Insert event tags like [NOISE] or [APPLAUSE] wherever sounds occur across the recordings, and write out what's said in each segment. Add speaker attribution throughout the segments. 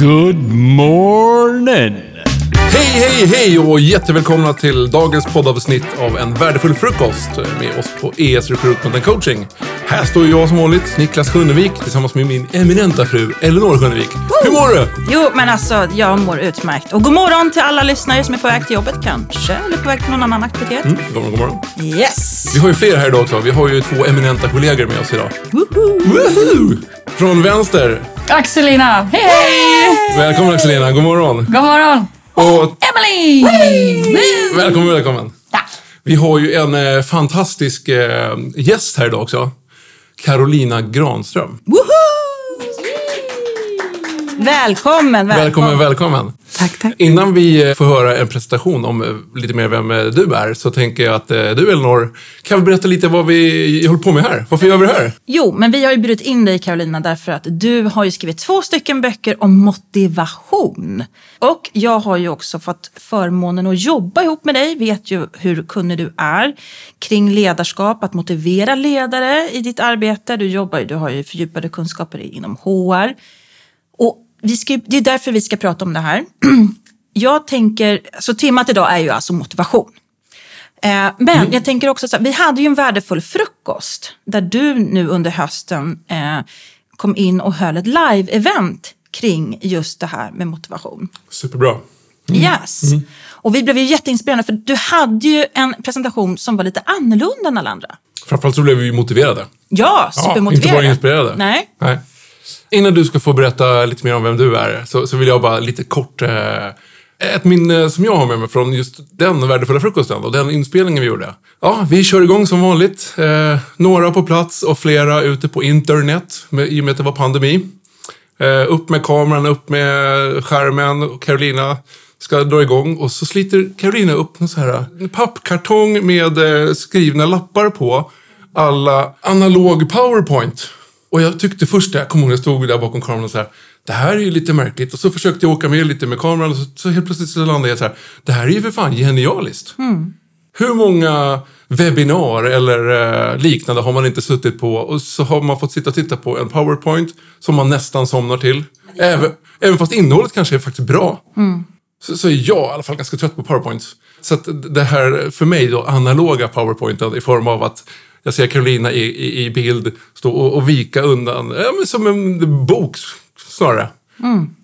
Speaker 1: Good morning!
Speaker 2: Hej, hej, hej och jättevälkomna till dagens poddavsnitt av En värdefull frukost med oss på ES Recruitment and Coaching. Här står jag som vanligt, Niklas Sjunnevik, tillsammans med min eminenta fru Elinor Sjunnevik. Hur mår du?
Speaker 3: Jo, men alltså jag mår utmärkt. Och god morgon till alla lyssnare som är på väg till jobbet kanske, eller på väg till någon annan aktivitet.
Speaker 2: Mm, god morgon, god morgon.
Speaker 3: Yes!
Speaker 2: Vi har ju fler här idag också. Vi har ju två eminenta kollegor med oss idag. Woohoo! Från vänster,
Speaker 4: Axelina, hej hej!
Speaker 2: välkommen Axelina, god morgon.
Speaker 4: God morgon!
Speaker 2: Och
Speaker 4: Emily!
Speaker 2: välkommen, välkommen.
Speaker 4: Ja.
Speaker 2: Vi har ju en eh, fantastisk eh, gäst här idag också. Carolina Granström.
Speaker 3: Woho! Välkommen, välkommen.
Speaker 2: Välkommen, välkommen.
Speaker 5: Tack, tack.
Speaker 2: Innan vi eh, får höra en presentation om eh, lite mer vem eh, du är så tänker jag att du Elinor kan väl berätta lite vad vi håller på med här. Varför gör vi det här?
Speaker 3: Jo, men vi har ju bjudit in dig Carolina därför att du har ju skrivit två stycken böcker om motivation. Och jag har ju också fått förmånen att jobba ihop med dig, vet ju hur kunnig du är kring ledarskap, att motivera ledare i ditt arbete. Du jobbar ju, du har ju fördjupade kunskaper inom HR. Vi ska, det är därför vi ska prata om det här. [CLEARS THROAT] Jag tänker, så temat idag är ju alltså motivation. Eh, men jag tänker också så här, vi hade ju en värdefull frukost där du nu under hösten eh, kom in och höll ett live-event kring just det här med motivation.
Speaker 2: Superbra.
Speaker 3: Yes. Och vi blev ju jätteinspirerade för du hade ju en presentation som var lite annorlunda än alla andra.
Speaker 2: Framförallt så blev vi motiverade.
Speaker 3: Ja,
Speaker 2: Ja,
Speaker 3: supermotiverade.
Speaker 2: inte bara inspirerade.
Speaker 3: Nej.
Speaker 2: Nej. Innan du ska få berätta lite mer om vem du är så, så vill jag bara lite kort eh, ett minne som jag har med mig från just den värdefulla frukosten och den inspelningen vi gjorde. Ja, vi kör igång som vanligt. Eh, några på plats och flera ute på internet med, i och med att det var pandemi. Eh, upp med kameran, upp med skärmen och Carolina ska dra igång och så sliter Carolina upp en så här en pappkartong med eh, skrivna lappar på alla analog powerpoint. Och jag tyckte först, jag kommer ihåg, jag stod där bakom kameran och så här, det här är ju lite märkligt. Och så försökte jag åka med lite med kameran och så, så helt plötsligt så landade jag så här, det här är ju för fan genialiskt. Hur många webbinar eller eh, liknande har man inte suttit på och så har man fått sitta och titta på en powerpoint som man nästan somnar till. Även, även fast innehållet kanske är faktiskt bra. Så, så är jag i alla fall ganska trött på powerpoints. Så att det här för mig då analoga powerpointen i form av att jag ser Carolina i, i, i bild stå och, och vika undan, ja, men som en bok snarare.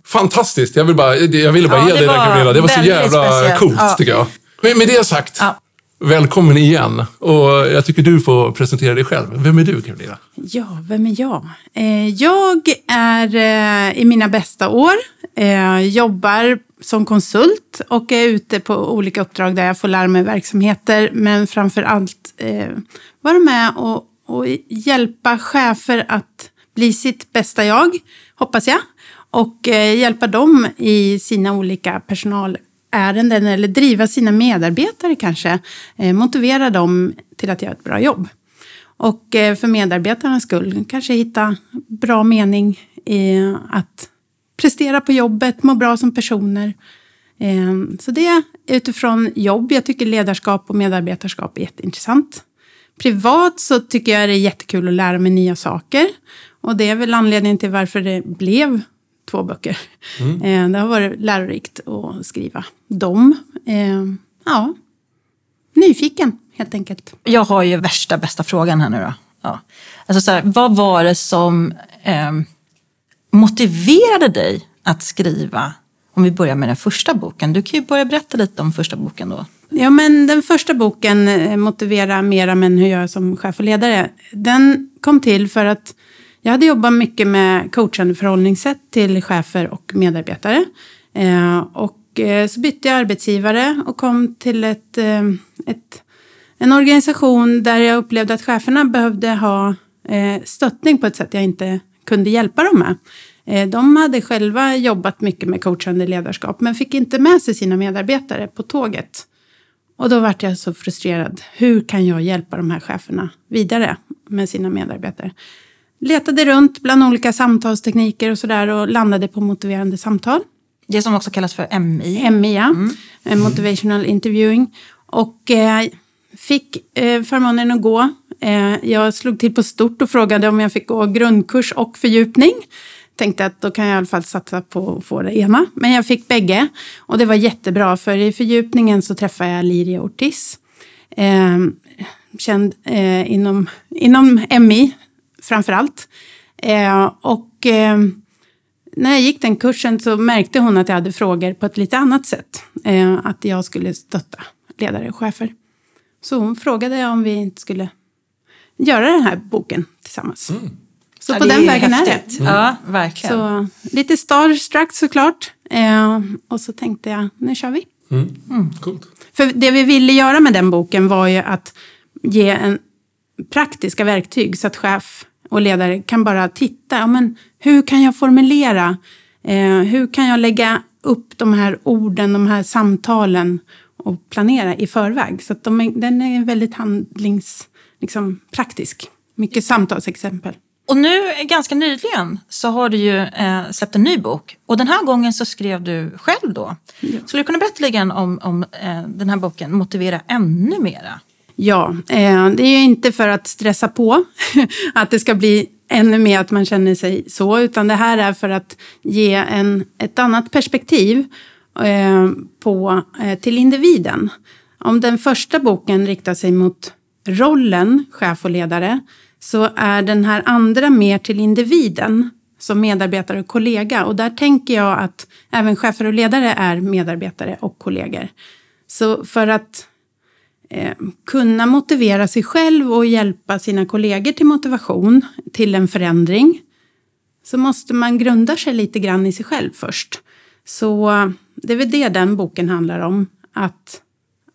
Speaker 2: Fantastiskt, jag, vill bara, jag ville bara
Speaker 3: Ja,
Speaker 2: ge
Speaker 3: det
Speaker 2: dig den Carolina. Det var så jävla
Speaker 3: speciellt.
Speaker 2: coolt
Speaker 3: Ja.
Speaker 2: tycker jag. Men med det sagt,
Speaker 3: Ja
Speaker 2: välkommen igen. Och jag tycker du får presentera dig själv. Vem är du Karolina?
Speaker 5: Ja, vem är jag? Eh, jag är eh, i mina bästa år, eh, jobbar som konsult och är ute på olika uppdrag där jag får lära mig verksamheter, men framför allt vara med och, och hjälpa chefer att bli sitt bästa jag, hoppas jag, och hjälpa dem i sina olika personal personalärenden eller driva sina medarbetare kanske, eh, motivera dem till att göra ett bra jobb. Och eh, för medarbetarnas skull kanske hitta bra mening i att prestera på jobbet, må bra som personer. Eh, Så det utifrån jobb. Jag tycker ledarskap och medarbetarskap är jätteintressant. Privat så tycker jag det är jättekul att lära mig nya saker. Och det är väl anledningen till varför det blev två böcker. Eh, Det har varit lärorikt att skriva dem. Eh, Ja, nyfiken helt enkelt.
Speaker 3: Jag har ju värsta bästa frågan här nu då. Ja. Alltså så här, vad var det som eh, motiverade dig att skriva, om vi börjar med den första boken. Du kan ju börja berätta lite om första boken då.
Speaker 5: Ja, men den första boken, eh, Motivera mera men hur jag är som chef och ledare, den kom till för att jag hade jobbat mycket med coachande förhållningssätt till chefer och medarbetare. Eh, och Eh, så bytte jag arbetsgivare och kom till ett, eh, ett, en organisation där jag upplevde att cheferna behövde ha eh, stöttning på ett sätt jag inte kunde hjälpa dem med. De hade själva jobbat mycket med coachande ledarskap men fick inte med sig sina medarbetare på tåget. Och då vart jag så frustrerad. Hur kan jag hjälpa de här cheferna vidare med sina medarbetare? Letade runt bland olika samtalstekniker och sådär och landade på motiverande samtal.
Speaker 3: Det som också kallas för MI.
Speaker 5: MI, ja. Eh, Motivational interviewing. Och eh, fick eh, förmånen att gå. Eh, jag slog till på stort och frågade om jag fick gå grundkurs och fördjupning. tänkte att då kan jag i alla fall satsa på att få det ena. Men jag fick bägge och det var jättebra för i fördjupningen så träffade jag Liria Ortiz. Eh, känd inom, inom MI framför allt. Eh, och eh, när jag gick den kursen så märkte hon att jag hade frågor på ett lite annat sätt. Eh, att jag skulle stötta ledare och chefer. Så hon frågade om vi inte skulle göra den här boken tillsammans. Så
Speaker 3: Ja,
Speaker 5: på den
Speaker 3: är
Speaker 5: vägen är
Speaker 3: häftigt.
Speaker 5: det.
Speaker 3: Ja, verkligen.
Speaker 5: Så lite starstruck såklart. Eh, och så tänkte jag, nu kör vi.
Speaker 2: Coolt.
Speaker 5: För det vi ville göra med den boken var ju att ge en praktiska verktyg så att chef och ledare kan bara titta. Ja, men hur kan jag formulera? Eh, hur kan jag lägga upp de här orden, de här samtalen och planera i förväg? Så de är, den är väldigt handlings, liksom, praktisk. Mycket samtalsexempel.
Speaker 3: Och nu, ganska nyligen, så har du ju eh, släppt en ny bok. Och den här gången så skrev du själv då. Skulle du kunna berätta lite om, om eh, den här boken, Motivera ännu mera?
Speaker 5: Ja, eh, det är ju inte för att stressa på [LAUGHS] att det ska bli ännu mer att man känner sig så, utan det här är för att ge en, ett annat perspektiv eh, på, eh, till individen. Om den första boken riktar sig mot rollen chef och ledare så är den här andra mer till individen som medarbetare och kollega. Och där tänker jag att även chefer och ledare är medarbetare och kollegor. Så för att eh, kunna motivera sig själv och hjälpa sina kollegor till motivation, till en förändring, så måste man grunda sig lite grann i sig själv först. Så eh, det är väl det den boken handlar om. Att,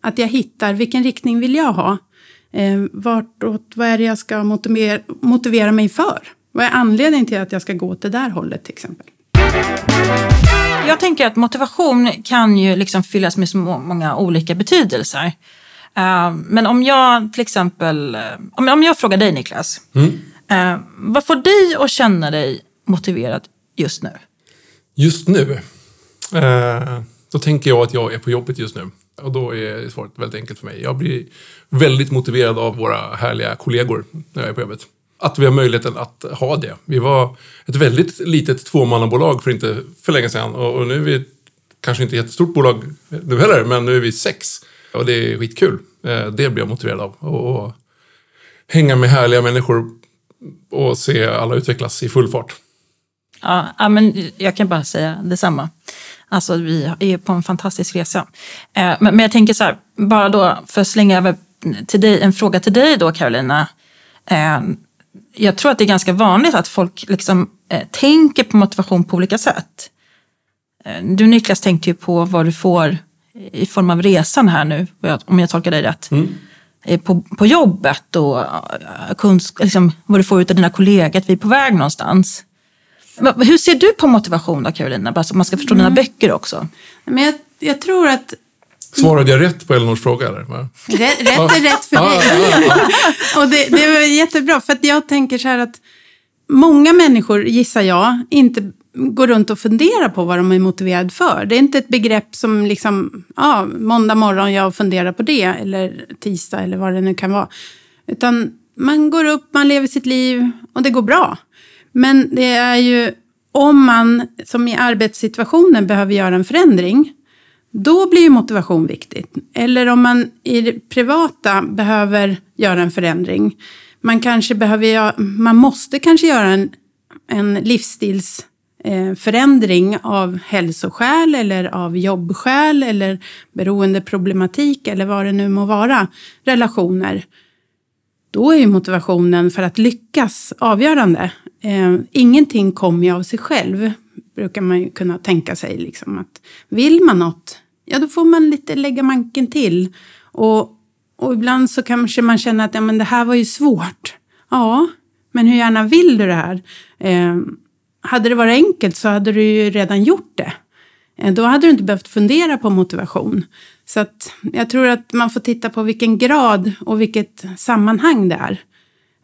Speaker 5: att jag hittar vilken riktning vill jag ha? Eh, vartåt, vad är det jag ska motivera, motivera mig för? Vad är anledningen till att jag ska gå åt det där hållet till exempel?
Speaker 3: Jag tänker att motivation kan ju liksom fyllas med så många olika betydelser. Eh, men om jag till exempel, eh, om, jag frågar dig Niklas. eh, vad får dig att känna dig motiverad just nu?
Speaker 2: Just nu, eh, då tänker jag att jag är på jobbet just nu. Och då är svaret väldigt enkelt för mig. Jag blir väldigt motiverad av våra härliga kollegor när jag är på jobbet. Att vi har möjligheten att ha det. Vi var ett väldigt litet tvåmannabolag för inte för länge sedan. Och nu är vi kanske inte ett jättestort bolag nu heller, men nu är vi sex. Och det är skitkul. Eh, det blir jag motiverad av. Och, hänga med härliga människor och se alla utvecklas i full fart.
Speaker 3: Ja, ja, men jag kan bara säga detsamma. Alltså, vi är på en fantastisk resa. Eh, men, jag tänker så här, bara då för att slänga över till dig, en fråga till dig då, Carolina. Eh, jag tror att det är ganska vanligt att folk liksom, tänker på motivation på olika sätt. Du Niklas tänkte ju på vad du får i form av resan här nu, om jag tolkar dig rätt. Eh, På, på jobbet och eh, kunsk, liksom, vad du får ut av dina kollegor, att vi är på väg någonstans. Hur ser du på motivation då, Carolina? Bara så man ska förstå dina böcker också.
Speaker 5: Men jag, jag tror att
Speaker 2: Svarade jag rätt på Elinors fråga? Eller?
Speaker 5: Rätt, rätt är rätt för dig. [LAUGHS] Och det, det var jättebra, för att jag tänker så här att många människor, gissar jag, inte går runt och funderar på vad de är motiverade för. Det är inte ett begrepp som liksom, ja, måndag morgon jag funderar på det, eller tisdag eller vad det nu kan vara. Utan man går upp, man lever sitt liv och det går bra. Men det är ju om man, som i arbetssituationen, behöver göra en förändring, då blir ju motivation viktigt. Eller om man i det privata behöver göra en förändring. Man kanske behöver man måste kanske göra en, en livsstils Eh, förändring av hälsoskäl eller av jobbskäl eller beroendeproblematik eller vad det nu må vara. Relationer. Då är ju motivationen för att lyckas avgörande. Eh, ingenting kommer ju av sig själv, brukar man ju kunna tänka sig. Liksom, att vill man något, ja då får man lite lägga manken till. Och, och ibland så kanske man känner att ja, men det här var ju svårt. Ja, men hur gärna vill du det här? Eh, hade det varit enkelt så hade du ju redan gjort det. Eh, Då hade du inte behövt fundera på motivation. Så att jag tror att man får titta på vilken grad och vilket sammanhang det är.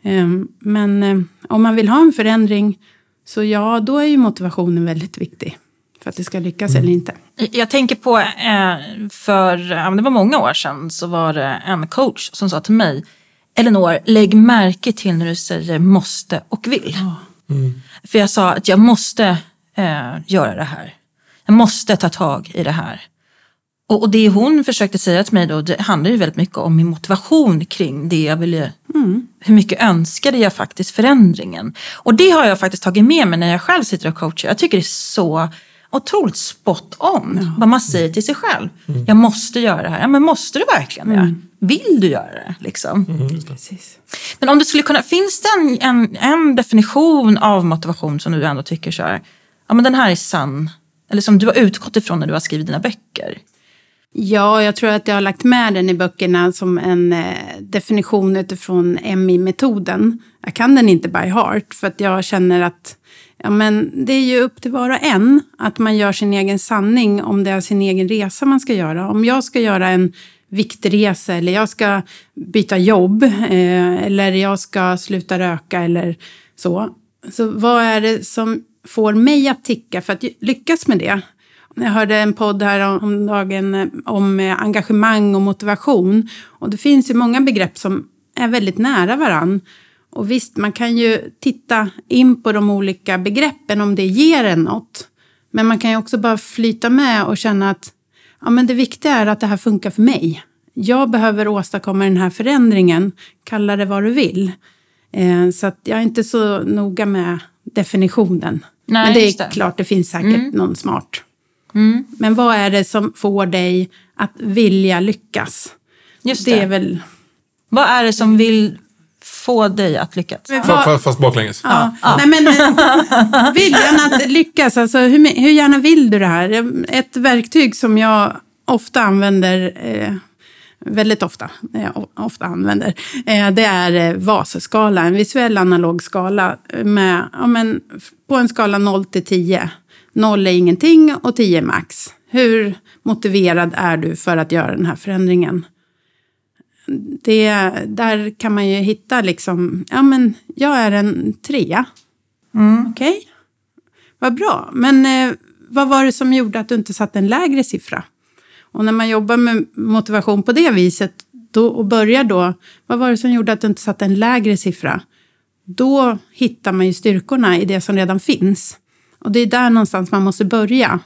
Speaker 5: Eh, Men eh, om man vill ha en förändring så ja, då är ju motivationen väldigt viktig. För att det ska lyckas eller inte.
Speaker 3: Jag tänker på, eh, för det var många år sedan, så var det en coach som sa till mig, Elinor, lägg märke till när du säger måste och vill. För jag sa att jag måste eh, göra det här. Jag måste ta tag i det här. Och, och det hon försökte säga till mig då, det handlar ju väldigt mycket om min motivation kring det jag ville, hur mycket önskade jag faktiskt förändringen. Och det har jag faktiskt tagit med mig när jag själv sitter och coachar. Jag tycker det är så otroligt spot on vad man säger till sig själv. Jag måste göra det här. Ja, men måste du verkligen det? Vill du göra det? Liksom?
Speaker 5: Precis.
Speaker 3: Men om du skulle kunna, finns det en, en, en definition av motivation som du ändå tycker så här, ja men den här är sann, eller som du har utgått ifrån när du har skrivit dina böcker?
Speaker 5: Ja, jag tror att jag har lagt med den i böckerna som en eh, definition utifrån MI-metoden. Jag kan den inte by heart för att jag känner att ja, men det är ju upp till var och en att man gör sin egen sanning om det är sin egen resa man ska göra. Om jag ska göra en viktresa eller jag ska byta jobb eh, eller jag ska sluta röka eller så. Så vad är det som får mig att ticka för att lyckas med det? Jag hörde en podd här om dagen eh, om eh, engagemang och motivation. Och det finns ju många begrepp som är väldigt nära varann. Och visst, man kan ju titta in på de olika begreppen om det ger en något. Men man kan ju också bara flyta med och känna att ja, men det viktiga är att det här funkar för mig. Jag behöver åstadkomma den här förändringen, kalla det vad du vill. Eh, så att jag är inte så noga med definitionen.
Speaker 3: Nej,
Speaker 5: men det är
Speaker 3: det.
Speaker 5: klart, det finns säkert någon smart. Men vad är det som får dig att vilja lyckas?
Speaker 3: Just
Speaker 5: det
Speaker 3: det.
Speaker 5: är väl...
Speaker 3: Vad är det som vill få dig att lyckas?
Speaker 5: Men
Speaker 2: Fa-
Speaker 5: vad-
Speaker 2: fa- Fast baklänges.
Speaker 5: Ja. Nej, men, eh, [LAUGHS] viljan att lyckas, alltså, hur, hur gärna vill du det här? Ett verktyg som jag ofta använder, eh, väldigt ofta, eh, ofta använder, eh, det är VAS-skala, en visuell analog skala med, ja, men, på en skala 0 till 10. 0 är ingenting och 10 är max. Hur motiverad är du för att göra den här förändringen? Det, där kan man ju hitta liksom, ja men jag är en trea. Okej, vad bra. Men eh, vad var det som gjorde att du inte satte en lägre siffra? Och när man jobbar med motivation på det viset då, och börjar då, vad var det som gjorde att du inte satte en lägre siffra? Då hittar man ju styrkorna i det som redan finns. Och det är där någonstans man måste börja.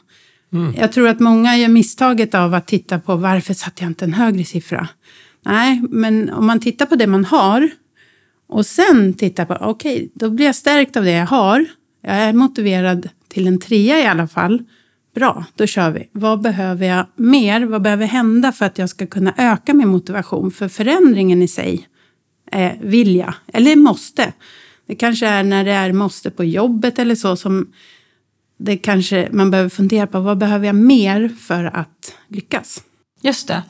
Speaker 5: Jag tror att många gör misstaget av att titta på varför satte jag inte en högre siffra? Nej, men om man tittar på det man har och sen tittar på, okej, då blir jag stärkt av det jag har. Jag är motiverad till en trea i alla fall. Bra, då kör vi. Vad behöver jag mer? Vad behöver hända för att jag ska kunna öka min motivation? För förändringen i sig är vilja, eller måste. Det kanske är när det är måste på jobbet eller så som det kanske man behöver fundera på. Vad behöver jag mer för att lyckas?
Speaker 3: Just det.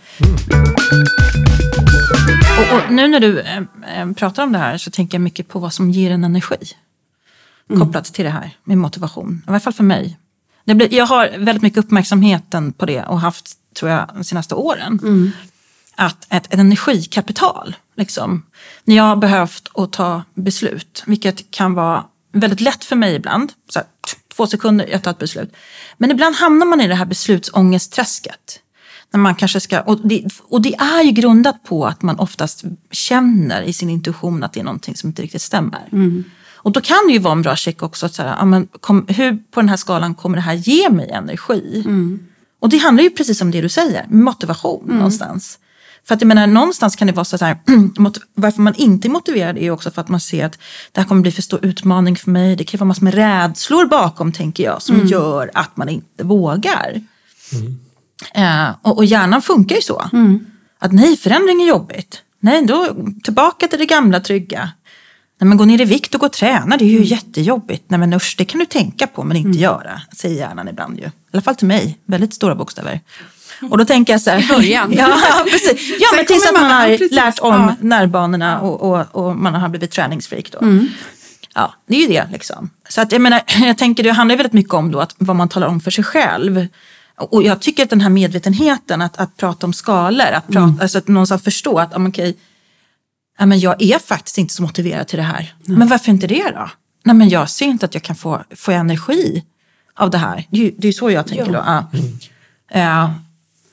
Speaker 3: Och, och nu när du eh, pratar om det här så tänker jag mycket på vad som ger en energi. Kopplat till det här med motivation. I alla fall för mig. Det blir, jag har väldigt mycket uppmärksamheten på det och haft, tror jag, de senaste åren. Att ett, ett energikapital, liksom. När jag har behövt att ta beslut, vilket kan vara väldigt lätt för mig ibland. Så här, två sekunder, jag tar ett beslut. Men ibland hamnar man i det här beslutsångestträsket. När man kanske ska, och, det, och det är ju grundat på att man oftast känner i sin intuition att det är någonting som inte riktigt stämmer. Och då kan det ju vara en bra check också. Att så här, ja, men kom, hur på den här skalan kommer det här ge mig energi? Och det handlar ju precis om det du säger, motivation någonstans. För att jag menar, någonstans kan det vara så här, [CLEARS THROAT] varför man inte är motiverad är ju också för att man ser att det här kommer bli för stor utmaning för mig. Det kan vara massor med rädslor bakom, tänker jag, som gör att man inte vågar. Eh, och, och hjärnan funkar ju så. Att nej, förändring är jobbigt. Nej, då tillbaka till det gamla trygga. Nej, men gå ner i vikt och gå och träna, det är ju jättejobbigt. Nej, men usch, det kan du tänka på men inte göra, säger hjärnan ibland ju. I alla fall till mig, väldigt stora bokstäver. Och då tänker jag så här.
Speaker 5: I början. [LAUGHS]
Speaker 3: ja, precis. Ja,
Speaker 5: Sen
Speaker 3: men tills att man
Speaker 5: man-
Speaker 3: har
Speaker 5: precis.
Speaker 3: lärt om
Speaker 5: Ja.
Speaker 3: närbanorna och, och, och man har blivit träningsfreak då.
Speaker 5: Mm.
Speaker 3: Ja, det är ju det liksom. Så att jag menar, [CLEARS THROAT] jag tänker det handlar ju väldigt mycket om då att vad man talar om för sig själv. Och jag tycker att den här medvetenheten att, att prata om skalor, att, prata,
Speaker 5: Mm.
Speaker 3: alltså att någonstans förstå att ja, men jag är faktiskt inte så motiverad till det här. Men varför inte det då? Nej, men jag ser inte att jag kan få, få energi av det här. Det är det är så jag tänker då. Ja. Ja.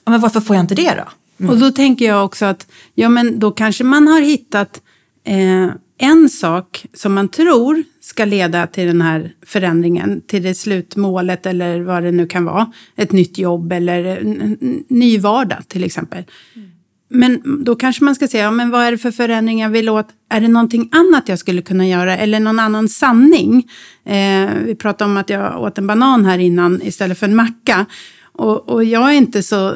Speaker 3: Ja, men varför får jag inte det då?
Speaker 5: Och då tänker jag också att ja, men då kanske man har hittat Eh, en sak som man tror ska leda till den här förändringen, till det slutmålet eller vad det nu kan vara, ett nytt jobb eller en ny vardag till exempel. Men då kanske man ska säga, ja, men vad är det för förändring jag vill åt? Är det någonting annat jag skulle kunna göra? Eller någon annan sanning? Eh, vi pratade om att jag åt en banan här innan istället för en macka. Och, och jag är inte så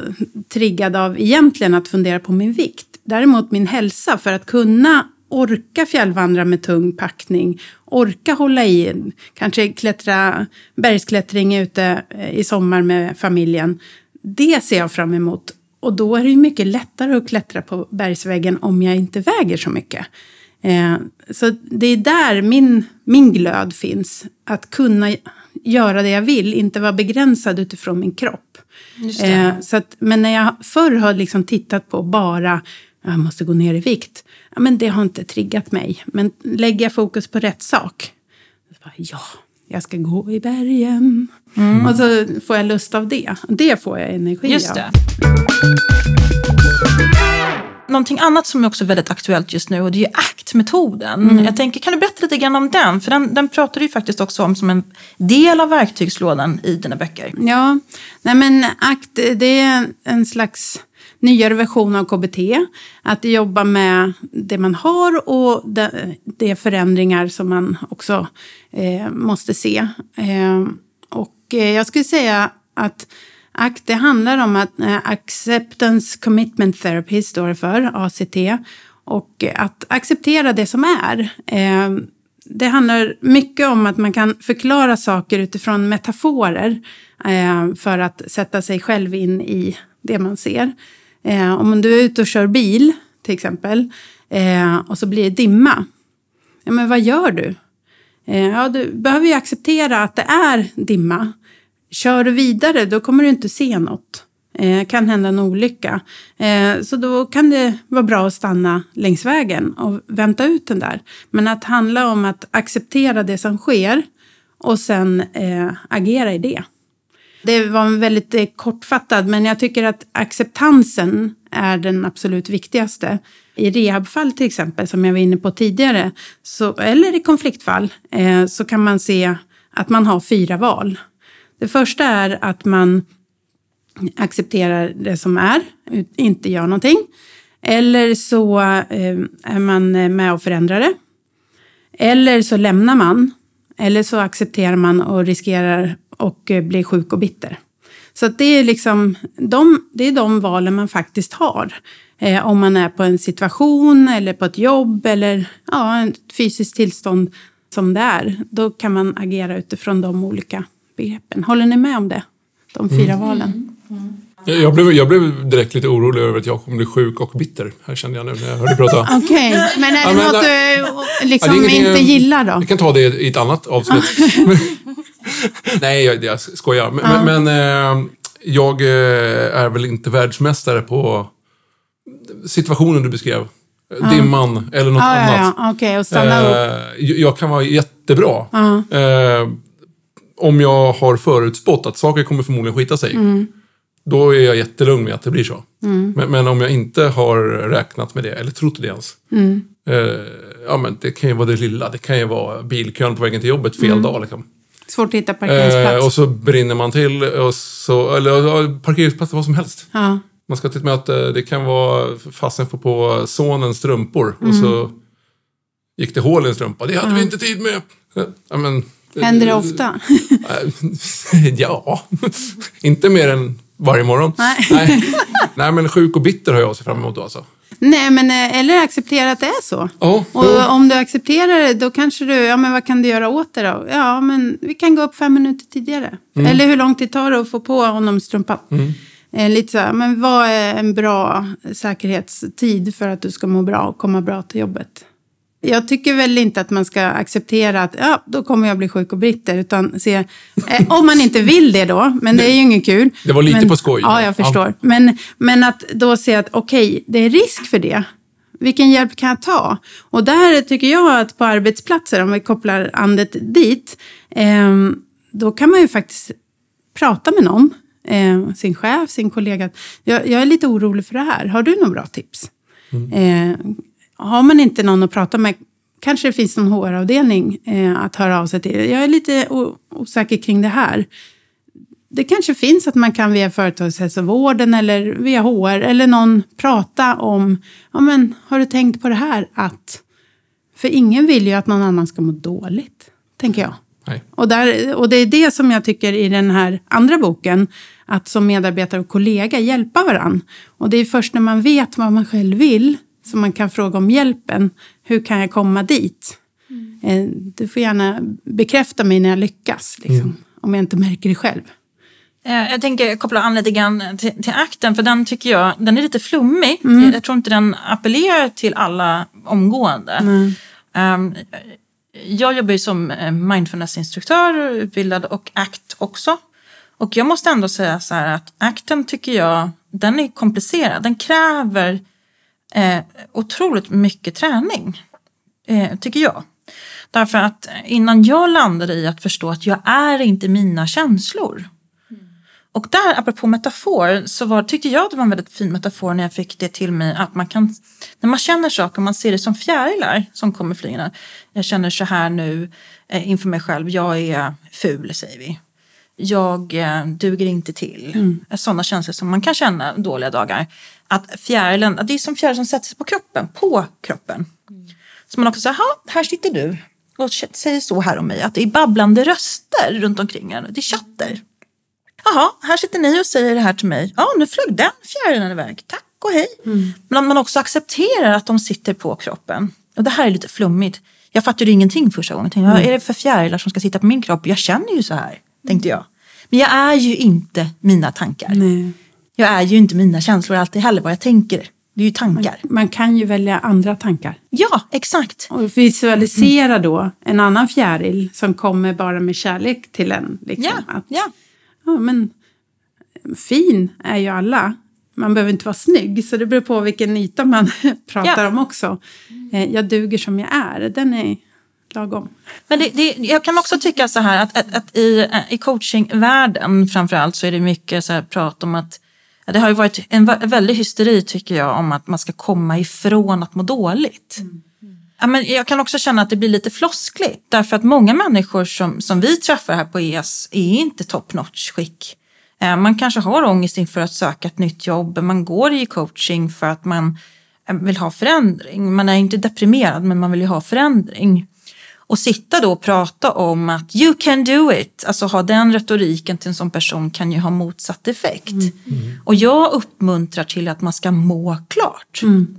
Speaker 5: triggad av egentligen att fundera på min vikt. Däremot min hälsa för att kunna orka fjällvandra med tung packning, orka hålla i, kanske klättra bergsklättring ute eh, i sommar med familjen. Det ser jag fram emot. Och då är det ju mycket lättare att klättra på bergsväggen om jag inte väger så mycket. Eh, så det är där min, min glöd finns. Att kunna göra det jag vill, inte vara begränsad utifrån min kropp. Eh, så att, men när jag förr har liksom tittat på bara jag måste gå ner i vikt. Ja, men det har inte triggat mig. Men lägger jag fokus på rätt sak. Bara, ja, jag ska gå i bergen. Och så får jag lust av det. Det får jag energi
Speaker 3: Just
Speaker 5: av.
Speaker 3: det. Någonting annat som är också väldigt aktuellt just nu och det är ACT-metoden. Jag tänker, kan du berätta lite grann om den? För den, den pratar du ju faktiskt också om som en del av verktygslådan i dina böcker.
Speaker 5: Ja, nej men ACT, det är en slags nyare version av KBT. Att jobba med det man har och de, de förändringar som man också eh, måste se. Eh, och eh, jag skulle säga att ACT det handlar om att eh, Acceptance Commitment Therapy står det för, ACT. Och att acceptera det som är. Eh, det handlar mycket om att man kan förklara saker utifrån metaforer eh, för att sätta sig själv in i det man ser. Eh, om du är ute och kör bil till exempel eh, och så blir det dimma. Ja, men vad gör du? Eh, ja, du behöver ju acceptera att det är dimma. Kör du vidare då kommer du inte se något. Eh, kan hända en olycka. Eh, så då kan det vara bra att stanna längs vägen och vänta ut den där. Men att handla om att acceptera det som sker och sen eh, agera i det. Det var en väldigt eh, kortfattad, men jag tycker att acceptansen är den absolut viktigaste. I rehabfall till exempel, som jag var inne på tidigare, så, eller i konfliktfall, eh, så kan man se att man har fyra val. Det första är att man accepterar det som är, inte gör någonting. Eller så eh, är man eh, med och förändrar det. Eller så lämnar man. Eller så accepterar man och riskerar och eh, blir sjuk och bitter. Så att det är liksom de, det är de valen man faktiskt har. Eh, om man är på en situation eller på ett jobb eller ja, ett fysiskt tillstånd som det är. Då kan man agera utifrån de olika begreppen. Håller ni med om det? De fyra valen.
Speaker 2: Jag blev, jag blev direkt lite orolig över att jag kommer bli sjuk och bitter. Här kände jag nu när jag hörde prata. [LAUGHS]
Speaker 5: Okej, men är
Speaker 2: Ja,
Speaker 5: det
Speaker 2: men
Speaker 5: något du liksom
Speaker 2: Ja, det
Speaker 5: inte gillar då?
Speaker 2: Vi kan ta det i ett annat avsnitt. [LAUGHS] [LAUGHS] [LAUGHS] Nej, jag, jag skojar. Men, men, men eh, jag eh, är väl inte världsmästare på situationen du beskrev. Dimman eller något
Speaker 5: Ja, ja,
Speaker 2: annat.
Speaker 5: ja. Okej, och stanna upp.
Speaker 2: Eh, jag- jag kan vara jättebra. Eh, om jag har förutspått att saker kommer förmodligen skita sig.
Speaker 5: Mm.
Speaker 2: Då är jag jättelugn med att det blir så. Men, men om jag inte har räknat med det, eller trott det ens.
Speaker 5: Mm.
Speaker 2: Ja, men det kan ju vara det lilla. Det kan ju vara bilkön på vägen till jobbet fel
Speaker 5: Mm.
Speaker 2: dag. Liksom.
Speaker 5: Svårt att hitta parkeringsplats.
Speaker 2: Eh, och så brinner man till. Och så, eller ja, parkeringsplats, vad som helst.
Speaker 5: ja.
Speaker 2: Man ska till ett möte, det kan vara fasen får på sonens strumpor. Och
Speaker 5: Mm.
Speaker 2: så gick det hål i en strumpa. Det hade vi inte tid med. Ja, men,
Speaker 5: Händer det ofta? [LAUGHS]
Speaker 2: ja, [LAUGHS] inte mer än varje morgon.
Speaker 5: Nej. [LAUGHS]
Speaker 2: Nej. Nej, men sjuk och bitter har jag att se fram emot då alltså.
Speaker 5: Nej, men eh, eller acceptera att det är så.
Speaker 2: Ja,
Speaker 5: Och
Speaker 2: jo.
Speaker 5: om du accepterar det, då kanske du, ja men vad kan du göra åt det då? Ja, men vi kan gå upp fem minuter tidigare.
Speaker 2: Mm.
Speaker 5: Eller hur lång tid tar det att få på honom strumpan? Eh, lite så här, men vad är en bra säkerhetstid för att du ska må bra och komma bra till jobbet? Jag tycker väl inte att man ska acceptera att ja, då kommer jag bli sjuk och bitter. Utan se, eh, om man inte vill det då, men det är ju inget kul.
Speaker 2: Det var lite
Speaker 5: men,
Speaker 2: på skoj.
Speaker 5: Ja, jag förstår. Men, men att då se att okej, det är risk för det. Vilken hjälp kan jag ta? Och där tycker jag att på arbetsplatser, om vi kopplar andet dit, eh, då kan man ju faktiskt prata med någon. Eh, sin chef, sin kollega. Jag, jag är lite orolig för det här. Har du några bra tips? Eh, har man inte någon att prata med kanske det finns någon HR-avdelning eh, att höra av sig till. Jag är lite osäker kring det här. Det kanske finns att man kan via företagshälsovården eller via HR eller någon prata om, ja men har du tänkt på det här att... För ingen vill ju att någon annan ska må dåligt, tänker jag.
Speaker 2: Nej.
Speaker 5: Och, där, och det är det som jag tycker i den här andra boken, att som medarbetare och kollega hjälpa varann. Och det är först när man vet vad man själv vill som man kan fråga om hjälpen. Hur kan jag komma dit? Mm. Du får gärna bekräfta mig när jag lyckas, liksom, mm. om jag inte märker det själv.
Speaker 3: Eh, jag tänker koppla an lite grann till, till akten, för den tycker jag den är lite flummig. Mm. Jag tror inte den appellerar till alla omgående. Mm. Um, jag jobbar ju som eh, mindfulnessinstruktör, utbildad och ACT också. Och jag måste ändå säga så här att akten tycker jag, den är komplicerad. Den kräver eh, otroligt mycket träning, eh, tycker jag. Därför att innan jag landade i att förstå att jag är inte mina känslor. Och där, apropå metafor, så var, tyckte jag att det var en väldigt fin metafor när jag fick det till mig att man kan, när man känner saker, man ser det som fjärilar som kommer flygande. Jag känner så här nu eh, inför mig själv, jag är ful säger vi. Jag eh, duger inte till. Mm. Sådana känslor som man kan känna dåliga dagar att fjärilen, att det är som fjärilar som sätter sig på kroppen, på kroppen. Mm. Så man också säger, här sitter du och säger så här om mig, att det är babblande röster runt omkring en, det är chatter. Jaha, här sitter ni och säger det här till mig. Ja, nu flög den fjärilen iväg. Tack och hej. Mm. Men att man också accepterar att de sitter på kroppen. Och det här är lite flummigt. Jag fattade ingenting första gången. tänkte, mm. Vad är det för fjärilar som ska sitta på min kropp? Jag känner ju så här, tänkte jag. Men jag är ju inte mina tankar. Nej jag är ju inte mina känslor alltid heller vad jag tänker. Det är ju tankar.
Speaker 5: Man, man kan ju välja andra tankar.
Speaker 3: Ja, exakt.
Speaker 5: Och visualisera då en annan fjäril som kommer bara med kärlek till en. Liksom.
Speaker 3: Ja, att, ja.
Speaker 5: ja, men fin är ju alla. Man behöver inte vara snygg, så det beror på vilken yta man [LAUGHS] pratar ja. om också. Eh, jag duger som jag är, den är lagom.
Speaker 3: Men det, det, jag kan också tycka så här att, att, att i, i coachingvärlden framförallt så är det mycket så här prat om att det har ju varit en väldig hysteri tycker jag om att man ska komma ifrån att må dåligt. Mm. Ja, men jag kan också känna att det blir lite floskligt därför att många människor som, som vi träffar här på ES är inte top notch skick. Eh, man kanske har ångest inför att söka ett nytt jobb, man går i coaching för att man eh, vill ha förändring. Man är inte deprimerad men man vill ju ha förändring. Och sitta då och prata om att you can do it, alltså ha den retoriken till en sån person kan ju ha motsatt effekt. Mm. Mm. Och jag uppmuntrar till att man ska må klart. Mm.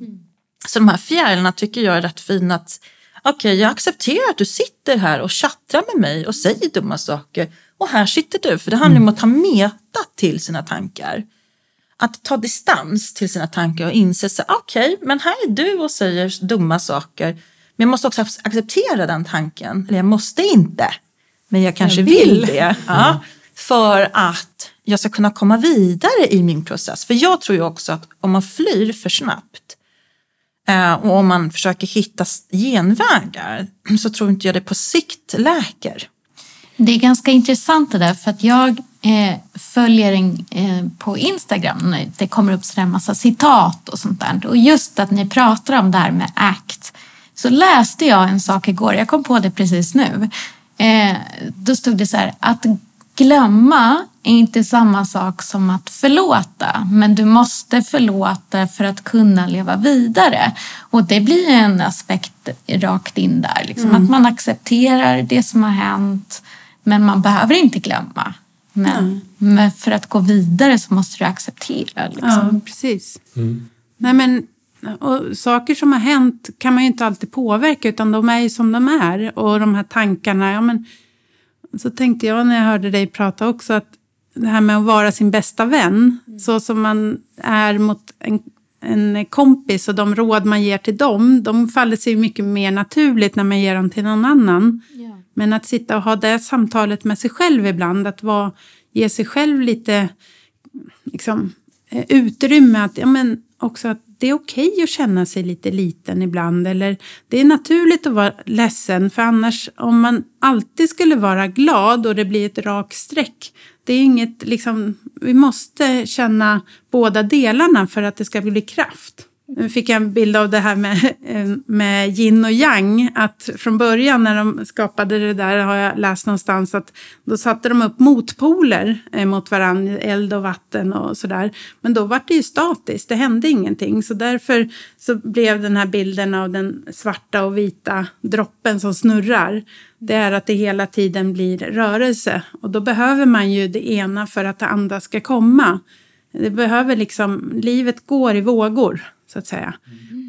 Speaker 3: Så de här fjärilarna tycker jag är rätt fina att okej, okay, jag accepterar att du sitter här och chattrar med mig och säger dumma saker. Och här sitter du, för det handlar om att ta meta till sina tankar. Att ta distans till sina tankar och inse okej, okay, men här är du och säger dumma saker men jag måste också acceptera den tanken. Eller jag måste inte, men jag kanske jag vill. vill. det. Ja, för att jag ska kunna komma vidare i min process. För jag tror ju också att om man flyr för snabbt eh, och om man försöker hitta genvägar [CLEARS THROAT] så tror inte jag det på sikt läker.
Speaker 4: Det är ganska intressant det där för att jag eh, följer en, eh, på Instagram. Det kommer upp en massa citat och sånt där. Och just att ni pratar om det här med ACT så läste jag en sak igår, jag kom på det precis nu. Eh, då stod det så här, att glömma är inte samma sak som att förlåta, men du måste förlåta för att kunna leva vidare. Och det blir en aspekt rakt in där, liksom, mm. att man accepterar det som har hänt, men man behöver inte glömma. Men, mm. men för att gå vidare så måste du acceptera. Liksom.
Speaker 5: Ja, precis. Mm. Nej, men och saker som har hänt kan man ju inte alltid påverka utan de är ju som de är. Och de här tankarna, ja men så tänkte jag när jag hörde dig prata också att det här med att vara sin bästa vän, mm. så som man är mot en, en kompis och de råd man ger till dem, de faller sig mycket mer naturligt när man ger dem till någon annan. Ja. Men att sitta och ha det samtalet med sig själv ibland, att vara, ge sig själv lite liksom, eh, utrymme att, ja men också att det är okej okay att känna sig lite liten ibland. Eller det är naturligt att vara ledsen. För annars, om man alltid skulle vara glad och det blir ett rakt streck. Det är inget, liksom, vi måste känna båda delarna för att det ska bli kraft. Nu fick jag en bild av det här med, eh, med yin och yang. Att från början när de skapade det där har jag läst någonstans att då satte de upp motpoler eh, mot varandra, eld och vatten och sådär. Men då var det ju statiskt, det hände ingenting. Så därför så blev den här bilden av den svarta och vita droppen som snurrar. Det är att det hela tiden blir rörelse. Och då behöver man ju det ena för att det andra ska komma. Det behöver liksom, livet går i vågor så att säga.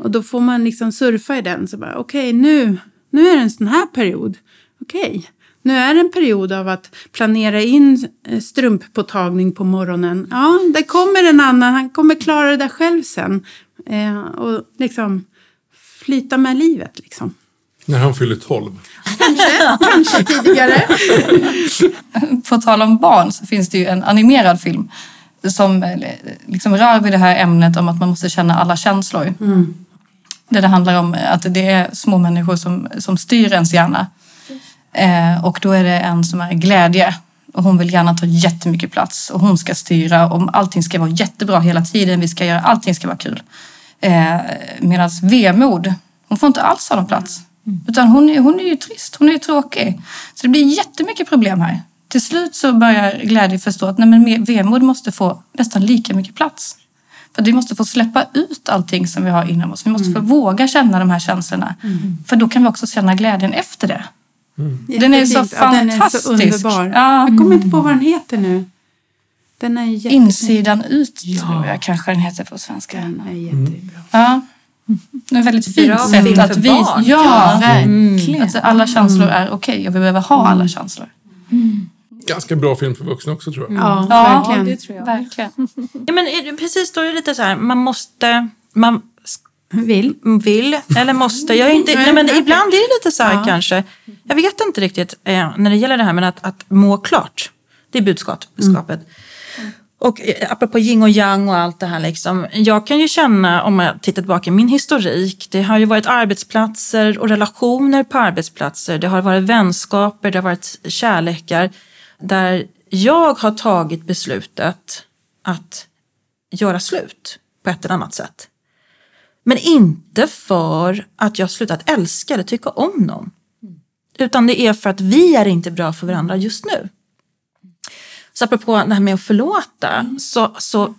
Speaker 5: Och då får man liksom surfa i den. Så bara, okej, okay, nu, nu är det en sån här period. Okej, okay. nu är det en period av att planera in eh, strumppåtagning på morgonen. Ja, det kommer en annan, han kommer klara det där själv sen. Eh, och liksom flyta med livet liksom.
Speaker 2: När han fyller 12.
Speaker 5: Kanske, kanske tidigare. [LAUGHS]
Speaker 6: På tal om barn så finns det ju en animerad film som liksom rör vid det här ämnet om att man måste känna alla känslor. Mm. Där det handlar om att det är små människor som, som styr ens hjärna. Eh, och då är det en som är glädje. Och hon vill gärna ta jättemycket plats och hon ska styra och allting ska vara jättebra hela tiden. Vi ska göra, allting ska vara kul. Eh, Medan vemod, hon får inte alls ha någon plats. Mm. Utan hon är, hon är ju trist, hon är ju tråkig. Så det blir jättemycket problem här till slut så börjar glädje förstå att nej, men vemod måste få nästan lika mycket plats. För vi måste få släppa ut allting som vi har inom oss. Vi måste mm. få våga känna de här känslorna. Mm. För då kan vi också känna glädjen efter det. Mm. Den är så ja, fantastisk. Den är så underbar.
Speaker 5: Ja. Jag kommer inte på vad den heter nu. Den är jättefin.
Speaker 6: Insidan ut ja. tror jag kanske den heter på svenska.
Speaker 5: Den är jättebra.
Speaker 6: Ja. Det är väldigt fint
Speaker 3: Bra
Speaker 6: sätt att visa. Ja,
Speaker 3: ja,
Speaker 6: verkligen. Att alla känslor är okej okay och vi behöver ha alla känslor. Mm
Speaker 2: ganska bra film för vuxna också tror jag.
Speaker 5: Ja, ja verkligen.
Speaker 6: det tror jag. Verkligen.
Speaker 3: ja, men precis, då är det lite så här, man måste... Man
Speaker 5: vill.
Speaker 3: Vill, eller måste. Jag är inte, nej, men ibland är det lite så här ja. kanske. Jag vet inte riktigt eh, när det gäller det här med att, att må klart. Det är budskapet. Mm. Och eh, apropå yin och yang och allt det här. Liksom, jag kan ju känna, om jag tittar tillbaka i min historik, det har ju varit arbetsplatser och relationer på arbetsplatser. Det har varit vänskaper, det har varit kärlekar där jag har tagit beslutet att göra slut på ett eller annat sätt. Men inte för att jag slutat älska eller tycka om någon. Utan det är för att vi är inte bra för varandra just nu. Så apropå det här med att förlåta, så, så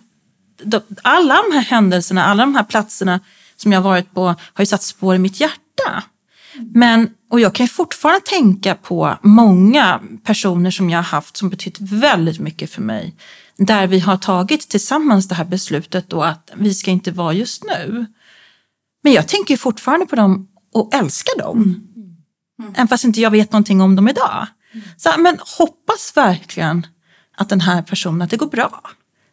Speaker 3: då, alla de här händelserna, alla de här platserna som jag varit på har ju satt spår i mitt hjärta. Men, och jag kan fortfarande tänka på många personer som jag har haft som betytt väldigt mycket för mig. Där vi har tagit tillsammans det här beslutet då att vi ska inte vara just nu. Men jag tänker fortfarande på dem och älskar dem. Mm. Mm. Även fast inte jag vet någonting om dem idag. Så, men hoppas verkligen att den här personen, att det går bra.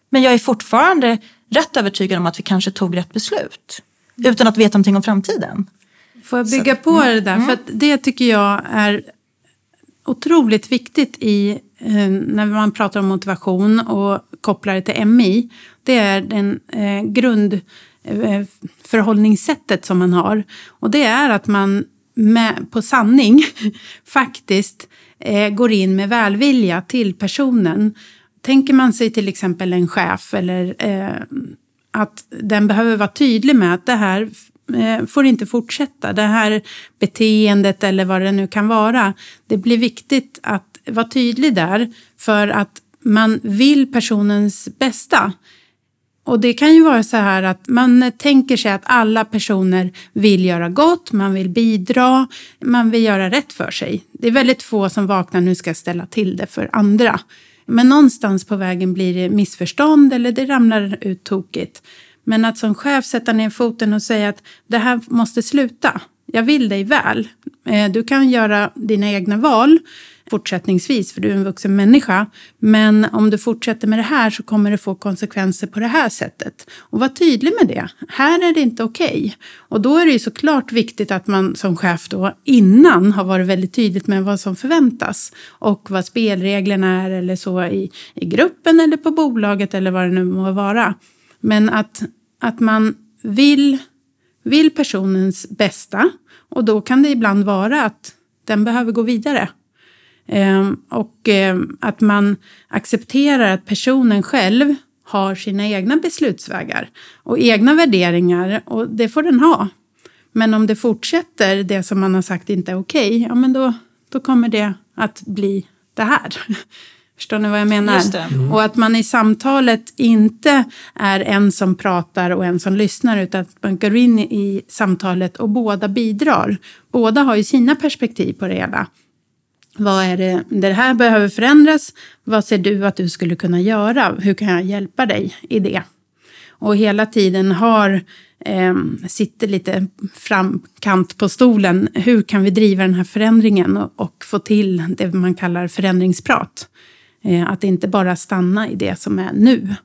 Speaker 3: Men jag är fortfarande rätt övertygad om att vi kanske tog rätt beslut. Utan att veta någonting om framtiden.
Speaker 5: Får jag bygga på mm. det där? Mm. För det tycker jag är otroligt viktigt i eh, när man pratar om motivation och kopplar det till MI. Det är den eh, grundförhållningssättet eh, som man har. Och det är att man med, på sanning [LAUGHS] faktiskt eh, går in med välvilja till personen. Tänker man sig till exempel en chef eller eh, att den behöver vara tydlig med att det här Eh, får inte fortsätta. Det här beteendet eller vad det nu kan vara. Det blir viktigt att vara tydlig där för att man vill personens bästa. Och det kan ju vara så här att man tänker sig att alla personer vill göra gott, man vill bidra, man vill göra rätt för sig. Det är väldigt få som vaknar nu ska ställa till det för andra. Men någonstans på vägen blir det missförstånd eller det ramlar ut tokigt. Men att som chef sätta ner foten och säga att det här måste sluta. Jag vill dig väl. Eh, du kan göra dina egna val fortsättningsvis, för du är en vuxen människa. Men om du fortsätter med det här så kommer det få konsekvenser på det här sättet. Och var tydlig med det. Här är det inte okej. Okay. Och då är det ju såklart viktigt att man som chef då innan har varit väldigt tydligt med vad som förväntas. Och vad spelreglerna är eller så i, i gruppen eller på bolaget eller vad det nu må vara. Men att, att man vill, vill personens bästa och då kan det ibland vara att den behöver gå vidare. Eh, och eh, att man accepterar att personen själv har sina egna beslutsvägar och egna värderingar och det får den ha. Men om det fortsätter, det som man har sagt inte är okej, ja men då, då kommer det att bli det här. [LAUGHS] Förstår ni vad jag menar?
Speaker 3: Just det.
Speaker 5: Och att man i samtalet inte är en som pratar och en som lyssnar utan att man går in i samtalet och båda bidrar. Båda har ju sina perspektiv på det hela. Vad är det, det här behöver förändras. Vad ser du att du skulle kunna göra? Hur kan jag hjälpa dig i det? Och hela tiden har, eh, sitter lite framkant på stolen. Hur kan vi driva den här förändringen och, och få till det man kallar förändringsprat? Eh, att inte bara stanna i det som är nu.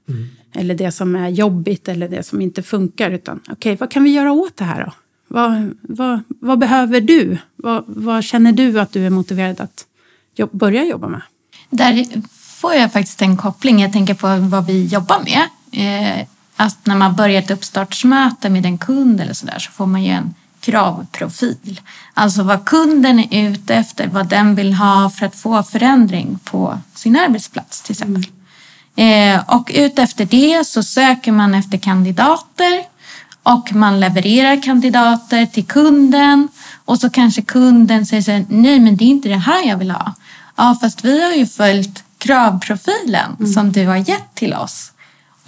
Speaker 5: Eller det som är jobbigt eller det som inte funkar. Utan okej, okay, vad kan vi göra åt det här då? Vad, vad, vad behöver du? Vad, vad, känner du att du är motiverad att jobb, börja jobba med?
Speaker 4: Där får jag faktiskt en koppling. Jag tänker på vad vi jobbar med. Eh, att när man börjar ett uppstartsmöte med en kund eller så där så får man ju en kravprofil. Alltså vad kunden är ute efter, vad den vill ha för att få förändring på sin arbetsplats till exempel. Mm. Eh, och utefter det så söker man efter kandidater och man levererar kandidater till kunden och så kanske kunden säger så här, nej men det är inte det här jag vill ha. Ja fast vi har ju följt kravprofilen mm. som du har gett till oss.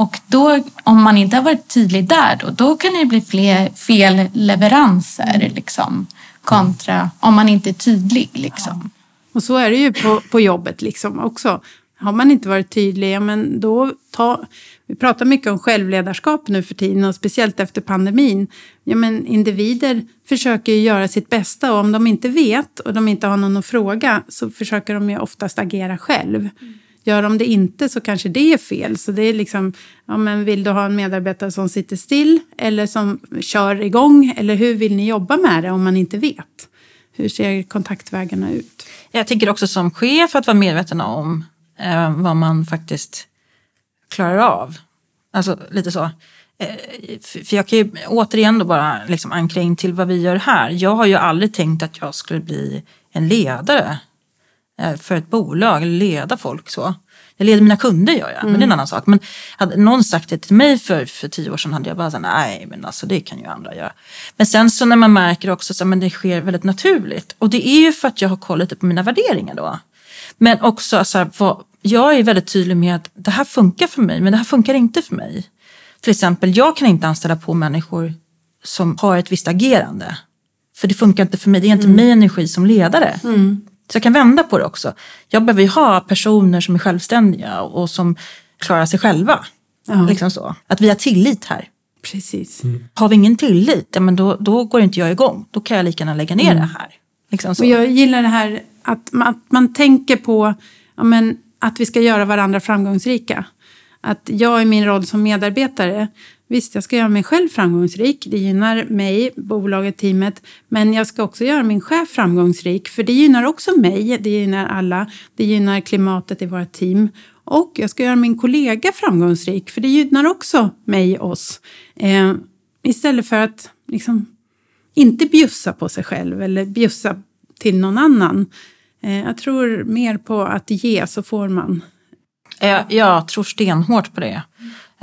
Speaker 4: Och då, om man inte har varit tydlig där, då, då kan det bli fler fel leveranser liksom, kontra om man inte är tydlig. Liksom.
Speaker 5: Och så är det ju på, på jobbet liksom också. Har man inte varit tydlig, ja, men då ta... Vi pratar mycket om självledarskap nu för tiden och speciellt efter pandemin. Ja, men individer försöker ju göra sitt bästa och om de inte vet och de inte har någon att fråga så försöker de ju oftast agera själv. Mm. Gör de det inte så kanske det är fel. Så det är liksom, ja men vill du ha en medarbetare som sitter still eller som kör igång? Eller hur vill ni jobba med det om man inte vet? Hur ser kontaktvägarna ut?
Speaker 3: Jag tänker också som chef att vara medveten om eh, vad man faktiskt klarar av. Alltså lite så. Eh, för jag kan ju återigen då bara liksom ankra in till vad vi gör här. Jag har ju aldrig tänkt att jag skulle bli en ledare för ett bolag, leda folk så. Jag leder mina kunder gör jag, mm. men det är en annan sak. Men hade någon sagt det till mig för, för tio år sedan hade jag bara sagt nej men alltså det kan ju andra göra. Men sen så när man märker också att det sker väldigt naturligt. Och det är ju för att jag har koll lite på mina värderingar då. Men också så här, vad, jag är väldigt tydlig med att det här funkar för mig men det här funkar inte för mig. Till exempel, jag kan inte anställa på människor som har ett visst agerande. För det funkar inte för mig, det är inte mm. min energi som ledare. Mm. Så jag kan vända på det också. Jag behöver ju ha personer som är självständiga och som klarar sig själva. Ja. Liksom så. Att vi har tillit här.
Speaker 5: Precis. Mm.
Speaker 3: Har vi ingen tillit, ja, men då, då går inte jag igång. Då kan jag lika gärna lägga ner mm. det här. Liksom så.
Speaker 5: Och jag gillar det här att man, att man tänker på ja, men, att vi ska göra varandra framgångsrika. Att jag i min roll som medarbetare Visst, jag ska göra mig själv framgångsrik. Det gynnar mig, bolaget, teamet. Men jag ska också göra min chef framgångsrik. För det gynnar också mig. Det gynnar alla. Det gynnar klimatet i vårt team. Och jag ska göra min kollega framgångsrik. För det gynnar också mig, oss. Eh, istället för att liksom inte bjussa på sig själv eller bjussa till någon annan. Eh, jag tror mer på att ge så får man.
Speaker 3: Jag, jag tror stenhårt på det.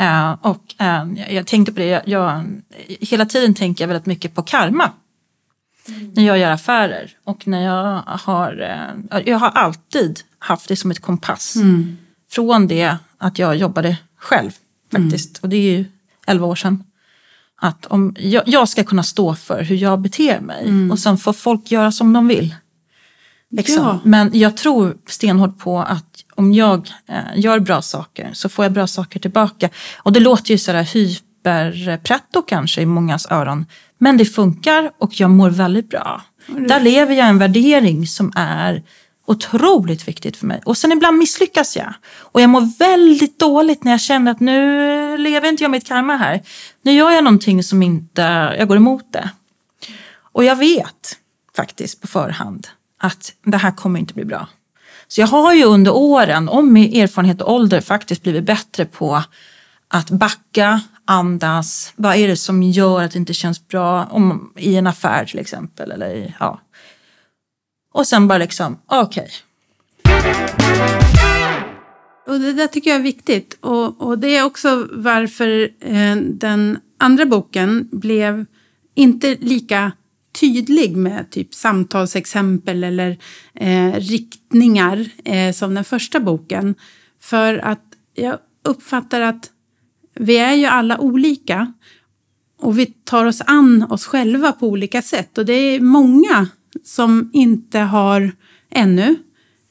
Speaker 3: Uh, och uh, jag tänkte på det, jag, jag, hela tiden tänker jag väldigt mycket på karma. Mm. När jag gör affärer och när jag har, uh, jag har alltid haft det som ett kompass. Mm. Från det att jag jobbade själv faktiskt. Mm. Och det är ju 11 år sedan. Att om jag, jag, ska kunna stå för hur jag beter mig mm. och sen får folk göra som de vill. Liksom. Ja. Men jag tror stenhårt på att om jag eh, gör bra saker så får jag bra saker tillbaka. Och det låter ju sådär hyperpretto kanske i mångas öron. Men det funkar och jag mår väldigt bra. Mm. Där lever jag en värdering som är otroligt viktigt för mig. Och sen ibland misslyckas jag. Och jag mår väldigt dåligt när jag känner att nu lever inte jag mitt karma här. Nu gör jag någonting som inte, jag går emot det. Och jag vet faktiskt på förhand att det här kommer inte bli bra. Så jag har ju under åren, om med erfarenhet och ålder, faktiskt blivit bättre på att backa, andas. Vad är det som gör att det inte känns bra om, i en affär till exempel? Eller, ja. Och sen bara liksom, okej. Okay.
Speaker 5: Och det där tycker jag är viktigt. Och, och det är också varför eh, den andra boken blev inte lika tydlig med typ samtalsexempel eller eh, riktningar eh, som den första boken. För att jag uppfattar att vi är ju alla olika och vi tar oss an oss själva på olika sätt. Och det är många som inte har ännu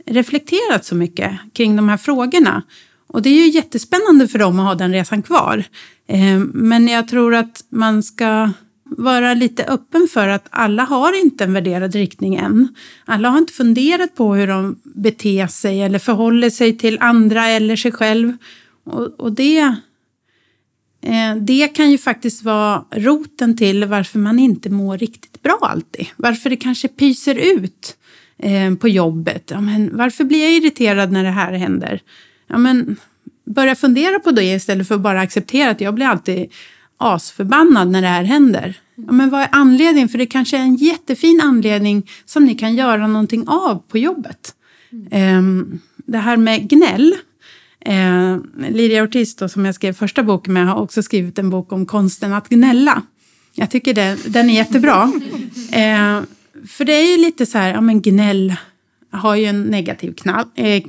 Speaker 5: reflekterat så mycket kring de här frågorna. Och det är ju jättespännande för dem att ha den resan kvar. Eh, men jag tror att man ska vara lite öppen för att alla har inte en värderad riktning än. Alla har inte funderat på hur de beter sig eller förhåller sig till andra eller sig själv. Och, och det, eh, det kan ju faktiskt vara roten till varför man inte mår riktigt bra alltid. Varför det kanske pyser ut eh, på jobbet. Ja, men varför blir jag irriterad när det här händer? Ja, men börja fundera på det istället för att bara acceptera att jag blir alltid asförbannad när det här händer. Ja, men vad är anledningen? För det kanske är en jättefin anledning som ni kan göra någonting av på jobbet. Mm. det här med gnäll. Eh, Lidia Ortiz då, som jag skrev första boken med har också skrivit en bok om konsten att gnälla. Jag tycker det, den är jättebra. [LAUGHS] Eh, för det är ju lite så här, ja men gnäll har ju en negativ knall, eh,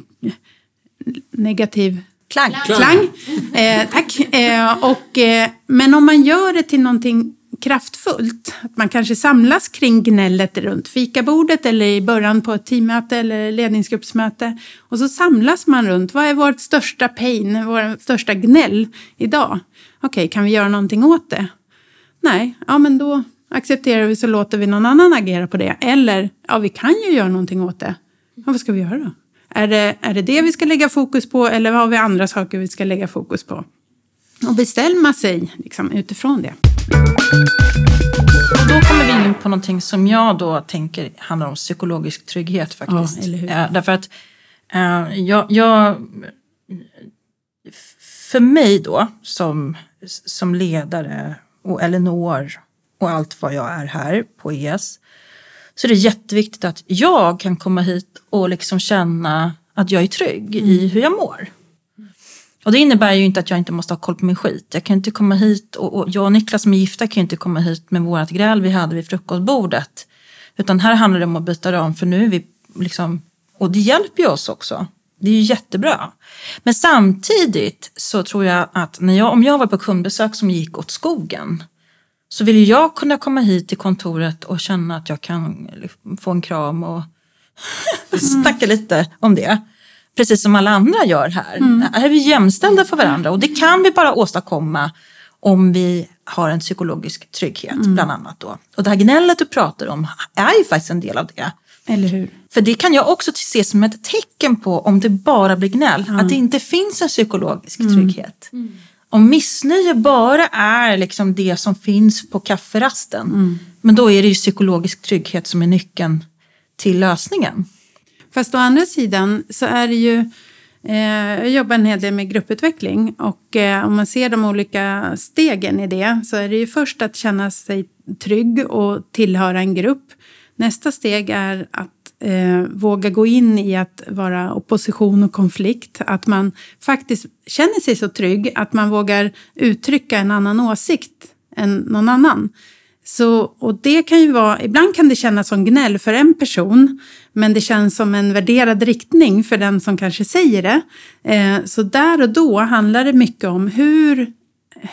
Speaker 5: negativ
Speaker 3: Klang.
Speaker 5: klang. Eh, tack. Eh, och, eh, men om man gör det till någonting kraftfullt, att man kanske samlas kring gnället runt fikabordet eller i början på ett teammöte eller ledningsgruppsmöte och så samlas man runt, vad är vårt största pain, vår största gnäll idag? Okej, okay, kan vi göra någonting åt det? Nej, ja men då accepterar vi så låter vi någon annan agera på det. Eller, ja vi kan ju göra någonting åt det. Ja, vad ska vi göra då? Är det, är det det vi ska lägga fokus på eller har vi andra saker vi ska lägga fokus på? Och bestämma sig liksom, utifrån det.
Speaker 3: Och då kommer vi in på någonting som jag då tänker handlar om psykologisk trygghet faktiskt.
Speaker 5: Ja,
Speaker 3: därför att uh, jag, jag, för mig då som, som ledare och Elinor och allt vad jag är här på ES så är det jätteviktigt att jag kan komma hit och liksom känna att jag är trygg mm. i hur jag mår. Och det innebär ju inte att jag inte måste ha koll på min skit. Jag kan inte komma hit och, och jag och Niklas som är gifta kan ju inte komma hit med vårat gräl vi hade vid frukostbordet. Utan här handlar det om att byta ram för nu är vi liksom, och det hjälper ju oss också. Det är ju jättebra. Men samtidigt så tror jag att när jag, om jag var på kundbesök som gick åt skogen så vill jag kunna komma hit till kontoret och känna att jag kan få en kram och [LAUGHS] snacka lite om det. Precis som alla andra gör här. Mm. Här är vi jämställda för varandra och det kan vi bara åstadkomma om vi har en psykologisk trygghet mm. bland annat då. Och det här gnället du pratar om är ju faktiskt en del av det.
Speaker 5: Eller hur?
Speaker 3: För det kan jag också se som ett tecken på om det bara blir gnäll, mm. att det inte finns en psykologisk mm. trygghet. Mm. Om missnöje bara är liksom det som finns på kafferasten, mm. men då är det ju psykologisk trygghet som är nyckeln till lösningen.
Speaker 5: Fast å andra sidan så är det ju eh, jag jobbar en hel del med grupputveckling och eh, om man ser de olika stegen i det så är det ju först att känna sig trygg och tillhöra en grupp. Nästa steg är att eh, våga gå in i att vara opposition och konflikt. Att man faktiskt känner sig så trygg att man vågar uttrycka en annan åsikt än någon annan. Så, och det kan ju vara, ibland kan det kännas som gnäll för en person, men det känns som en värderad riktning för den som kanske säger det. Eh, så där och då handlar det mycket om hur,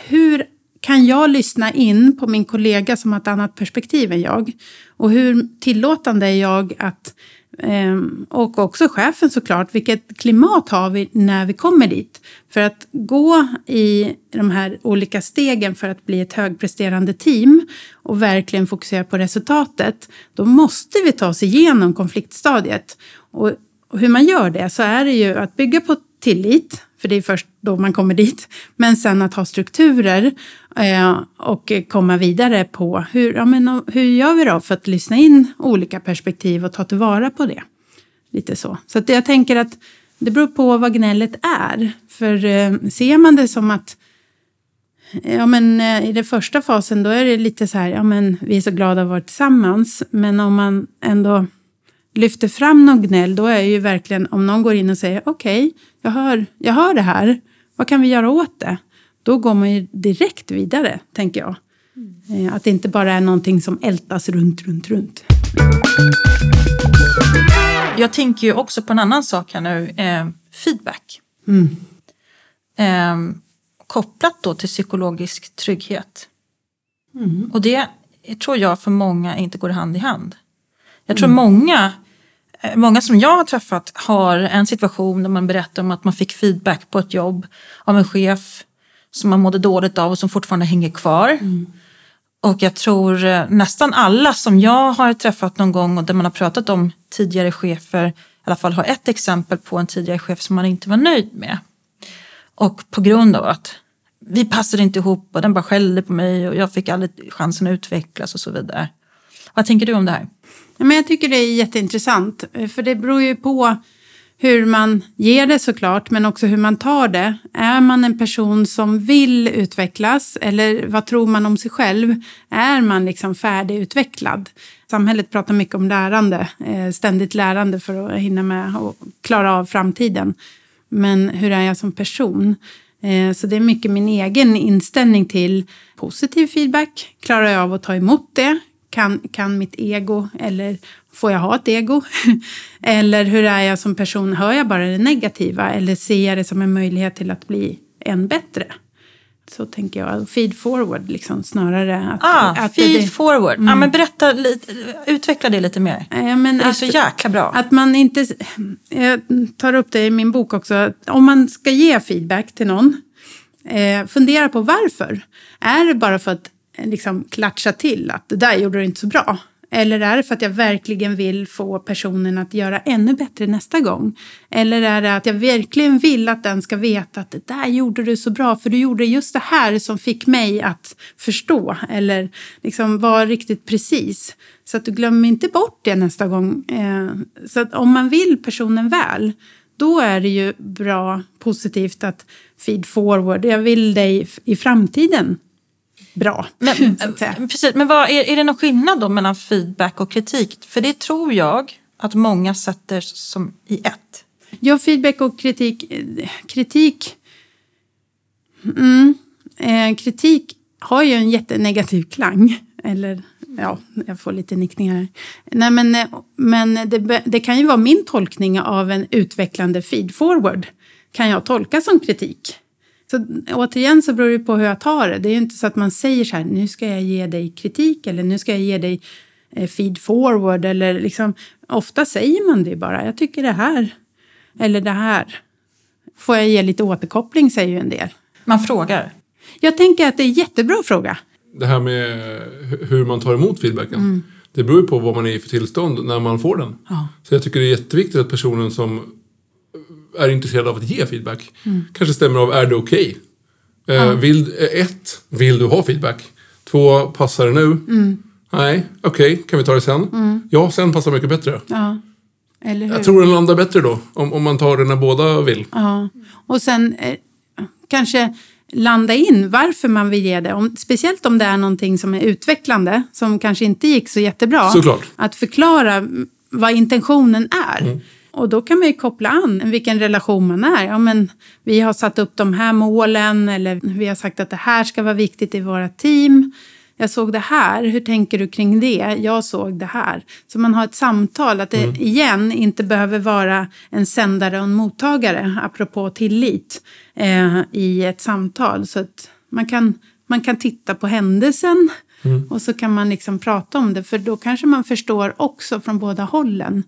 Speaker 5: hur kan jag lyssna in på min kollega som har ett annat perspektiv än jag? Och hur tillåtande är jag att ehm, och också chefen såklart. Vilket klimat har vi när vi kommer dit? För att gå i de här olika stegen för att bli ett högpresterande team och verkligen fokusera på resultatet. Då måste vi ta oss igenom konfliktstadiet. Och hur man gör det så är det ju att bygga på tillit för det är först då man kommer dit. Men sen att ha strukturer eh, och komma vidare på hur, ja, men, hur gör vi då för att lyssna in olika perspektiv och ta tillvara på det. Lite så. Så att jag tänker att det beror på vad gnället är. För eh, ser man det som att Ja, men eh, i den första fasen då är det lite så här, ja men vi är så glada att vara tillsammans. Men om man ändå lyfter fram någon gnäll, då är ju verkligen om någon går in och säger okej, jag, hör, jag hör det här, vad kan vi göra åt det? Då går man ju direkt vidare, tänker jag. Eh, Att det inte bara är någonting som ältas runt, runt, runt.
Speaker 3: Jag tänker ju också på en annan sak här nu. Eh, feedback. Eh, kopplat då till psykologisk trygghet. Och det tror jag för många inte går hand i hand. Jag tror många, eh, många som jag har träffat har en situation där man berättar om att man fick feedback på ett jobb av en chef som man mådde dåligt av och som fortfarande hänger kvar. Och jag tror eh, nästan alla som jag har träffat någon gång och där man har pratat om tidigare chefer, i alla fall har ett exempel på en tidigare chef som man inte var nöjd med. Och på grund av att vi passade inte ihop och den bara skällde på mig och jag fick aldrig chansen att utvecklas och så vidare. Vad tänker du om det här?
Speaker 5: Men jag tycker det är jätteintressant, eh, för det beror ju på hur man ger det såklart, men också hur man tar det. Är man en person som vill utvecklas eller vad tror man om sig själv? Är man liksom färdigutvecklad? Samhället pratar mycket om lärande, eh, ständigt lärande för att hinna med och klara av framtiden. Men hur är jag som person? Eh, så det är mycket min egen inställning till positiv feedback. Klarar jag av att ta emot det? Kan, kan mitt ego, eller får jag ha ett ego? [LAUGHS] eller hur är jag som person? Hör jag bara det negativa eller ser jag det som en möjlighet till att bli än bättre? Så tänker jag. Feed forward, liksom, snarare. Att,
Speaker 3: Ah,
Speaker 5: att
Speaker 3: feed
Speaker 5: det,
Speaker 3: forward. Ja, men berätta lite, utveckla det lite mer.
Speaker 5: Ja, men
Speaker 3: Det är
Speaker 5: att-
Speaker 3: så jäkla bra.
Speaker 5: Att man inte... Jag tar upp det i min bok också. Om man ska ge feedback till någon, eh, fundera på varför. Är det bara för att liksom, klatscha till att det där gjorde du inte så bra? Eller är det för att jag verkligen vill få personen att göra ännu bättre nästa gång? Eller är det att jag verkligen vill att den ska veta att det där gjorde du så bra för du gjorde just det här som fick mig att förstå eller liksom vara riktigt precis. Så att du glömmer inte bort det nästa gång. Eh, så att om man vill personen väl, då är det ju bra, positivt att feed forward. Jag vill dig i framtiden bra.
Speaker 3: Men,
Speaker 5: att säga.
Speaker 3: precis, men vad, är, är det någon skillnad då mellan feedback och kritik? För det tror jag att många sätter som i ett.
Speaker 5: Ja, feedback och kritik. Kritik... Mm, eh, kritik har ju en jättenegativ klang. Eller, ja, jag får lite nickningar här. Nej, men men det, det kan ju vara min tolkning av en utvecklande feed-forward. Kan jag tolka som kritik. Så återigen så beror det på hur jag tar det. Det är ju inte så att man säger så här, nu ska jag ge dig kritik eller nu ska jag ge dig eh, feed forward. Eller liksom, ofta säger man det bara, jag tycker det här. Eller det här. Får jag ge lite återkoppling, säger ju en del.
Speaker 3: Man frågar.
Speaker 5: Jag tänker att det är en jättebra fråga.
Speaker 2: Det här med hu- hur man tar emot feedbacken.
Speaker 5: Mm.
Speaker 2: Det beror ju på vad man är i för tillstånd när man får den. Så jag tycker det är jätteviktigt att personen som är intresserad av att ge feedback
Speaker 5: Mm.
Speaker 2: kanske stämmer av, är det okej? Eh, vill, eh, ett, vill du ha feedback? Två, passar det nu?
Speaker 5: Mm.
Speaker 2: Nej, okej, kan vi ta det sen? Ja, sen passar mycket bättre.
Speaker 5: Ja. Eller hur?
Speaker 2: Jag tror den landar bättre då, om, om man tar det när båda vill.
Speaker 5: Ja. Och sen eh, kanske landa in varför man vill ge det. Om, speciellt om det är någonting som är utvecklande, som kanske inte gick så jättebra.
Speaker 2: Såklart.
Speaker 5: Att förklara mm, vad intentionen är. Och då kan man ju koppla an vilken relation man är. Ja, men vi har satt upp de här målen eller vi har sagt att det här ska vara viktigt i våra team. Jag såg det här, hur tänker du kring det? Jag såg det här. Så man har ett samtal, att det igen inte behöver vara en sändare och en mottagare, apropå tillit, eh, i ett samtal. Så att man kan, man kan titta på händelsen och så kan man liksom prata om det, för då kanske man förstår också från båda hållen.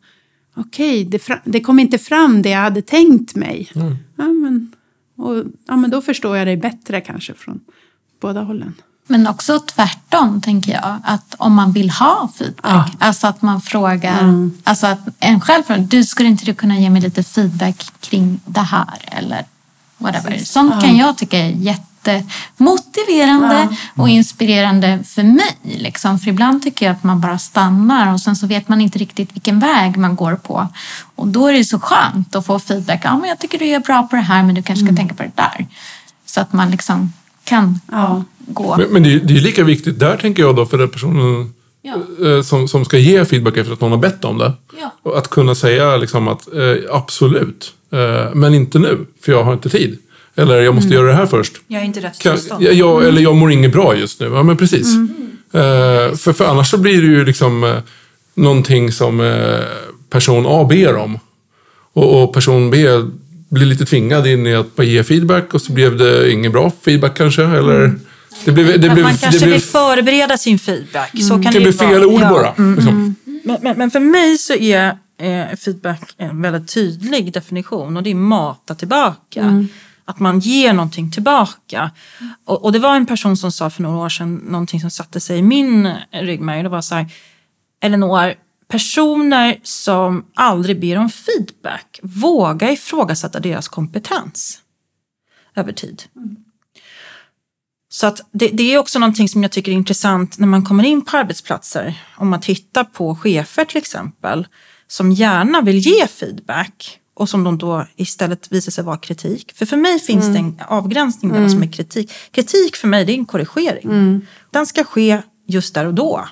Speaker 5: Okej, det, fra- det kom inte fram det jag hade tänkt mig. Ja, men, och, ja, men då förstår jag det bättre kanske från båda hållen.
Speaker 4: Men också tvärtom, tänker jag. Att om man vill ha feedback, alltså att man frågar, alltså att en själv frågar, du skulle inte du kunna ge mig lite feedback kring det här eller whatever. Sånt kan jag tycka är jättemotiverande och inspirerande för mig. Liksom. För ibland tycker jag att man bara stannar och sen så vet man inte riktigt vilken väg man går på. Och då är det så skönt att få feedback. Ja, men jag tycker du är bra på det här men du kanske ska tänka på det där. Så att man liksom kan
Speaker 5: Ja.
Speaker 4: gå.
Speaker 2: Men, men det, är, det är lika viktigt där tänker jag då för den personen eh, som, som ska ge feedback efter att någon har bett om det.
Speaker 4: Ja.
Speaker 2: Och att kunna säga liksom att eh, absolut, eh, men inte nu, för jag har inte tid. Eller jag måste göra det här först.
Speaker 3: Jag är inte rätt
Speaker 2: Kan,
Speaker 3: tillstånd.
Speaker 2: jag, jag, eller jag mår inget bra just nu. Ja, men precis. Eh, för, för annars så blir det ju liksom eh, någonting som eh, person A ber om. Och, och person B blir lite tvingad in i att bara ge feedback och så blev det ingen bra feedback kanske. Eller det blev, det blev,
Speaker 3: man
Speaker 2: det
Speaker 3: kanske
Speaker 2: blev,
Speaker 3: vill förbereda sin feedback. Så kan
Speaker 2: det
Speaker 3: det, vara.
Speaker 2: fel ord
Speaker 3: Ja.
Speaker 2: bara. Liksom.
Speaker 3: Men, men, men för mig så är eh, feedback en väldigt tydlig definition och det är mata tillbaka. Att man ger någonting tillbaka. Och, och det var en person som sa för några år sedan någonting som satte sig i min ryggmärg. Det var så här, Elinor, personer som aldrig ber om feedback våga ifrågasätta deras kompetens över tid. Så att det, det är också någonting som jag tycker är intressant när man kommer in på arbetsplatser. Om man tittar på chefer till exempel som gärna vill ge feedback och som de då istället visar sig vara kritik. För för mig finns det en avgränsning där som är kritik. Kritik för mig det är en korrigering. Den ska ske just där och då.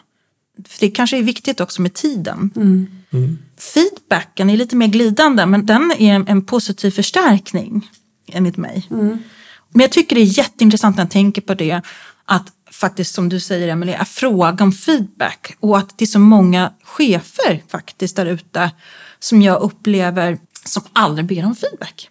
Speaker 3: För det kanske är viktigt också med tiden. Feedbacken är lite mer glidande men den är en, en positiv förstärkning enligt mig. Men jag tycker det är jätteintressant när jag tänker på det att faktiskt som du säger Emelie, är fråga om feedback och att det är så många chefer faktiskt där ute som jag upplever som aldrig ber om feedback.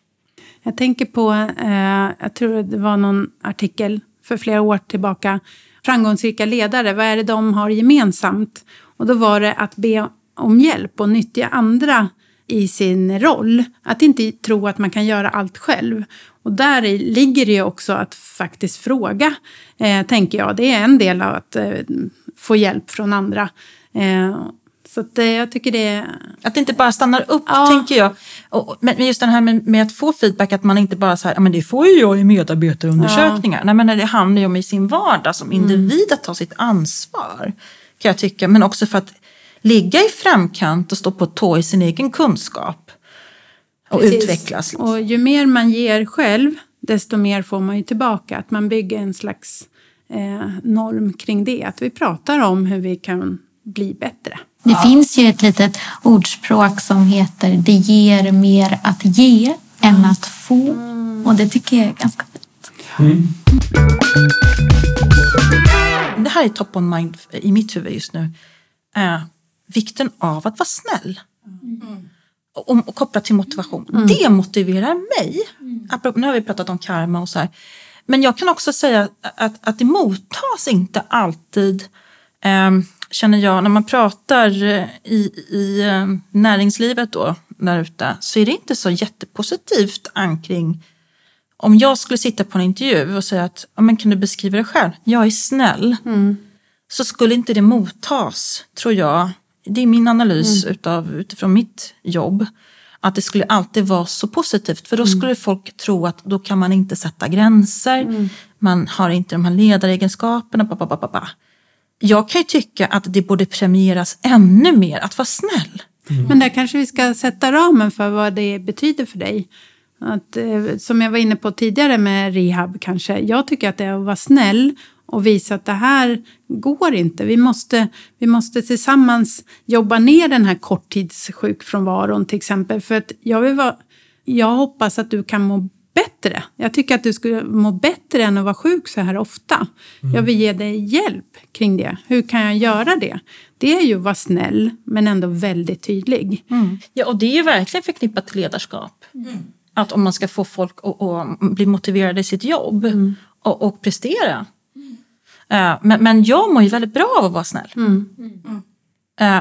Speaker 5: Jag tänker på, eh, jag tror det var någon artikel för flera år tillbaka. Framgångsrika ledare, vad är det de har gemensamt? Och då var det att be om hjälp och nyttja andra i sin roll. Att inte tro att man kan göra allt själv. Och där ligger det ju också att faktiskt fråga, eh, tänker jag. Det är en del av att eh, få hjälp från andra. Eh, så att, eh, jag tycker det.
Speaker 3: Att det inte bara stannar upp,
Speaker 5: Ja.
Speaker 3: tänker jag. Och, men just det här med, med att få feedback, att man inte bara säger, ja men det får ju jag i medarbetarundersökningar. Nej men det handlar ju om i sin vardag som individ att ta sitt ansvar. Kan jag tycka. Men också för att ligga i framkant och stå på tå i sin egen kunskap. Och
Speaker 5: Precis.
Speaker 3: utvecklas.
Speaker 5: Och ju mer man ger själv, desto mer får man ju tillbaka. Att man bygger en slags eh, norm kring det. Att vi pratar om hur vi kan bli bättre.
Speaker 4: Det finns ju ett litet ordspråk som heter det ger mer att ge än att få. Och det tycker jag är ganska fint.
Speaker 3: Det här är top on mind i mitt huvud just nu. Eh, vikten av att vara snäll. Och, och kopplat till motivation. Det motiverar mig. Apropå, nu har vi pratat om karma och så här. Men jag kan också säga att, att det mottas inte alltid, eh, känner jag, när man pratar eh, i, i eh, näringslivet då, där ute, så är det inte så jättepositivt ankring om jag skulle sitta på en intervju och säga att ja, men kan du beskriva dig själv? Jag är snäll. Så skulle inte det mottas, tror jag. Det är min analys utav, utifrån mitt jobb. Att det skulle alltid vara så positivt. För då skulle folk tro att då kan man inte sätta gränser. Man har inte de här ledaregenskaperna. Ba, ba, ba, ba. Jag kan ju tycka att det borde premieras ännu mer att vara snäll. Mm.
Speaker 5: Men där kanske vi ska sätta ramen för vad det betyder för dig. Att, eh, som jag var inne på tidigare med rehab kanske. Jag tycker att det är att vara snäll och visa att det här går inte. Vi måste, vi måste tillsammans jobba ner den här korttidssjukfrånvaron till exempel. För att jag, vill vara, jag hoppas att du kan må bättre. Jag tycker att du skulle må bättre än att vara sjuk så här ofta. Jag vill ge dig hjälp kring det. Hur kan jag göra det? Det är ju att vara snäll men ändå väldigt tydlig.
Speaker 3: Ja, och det är ju verkligen förknippat till ledarskap. Att om man ska få folk att, att bli motiverade i sitt jobb och, och prestera. Eh, Men, men jag mår ju väldigt bra av att vara snäll.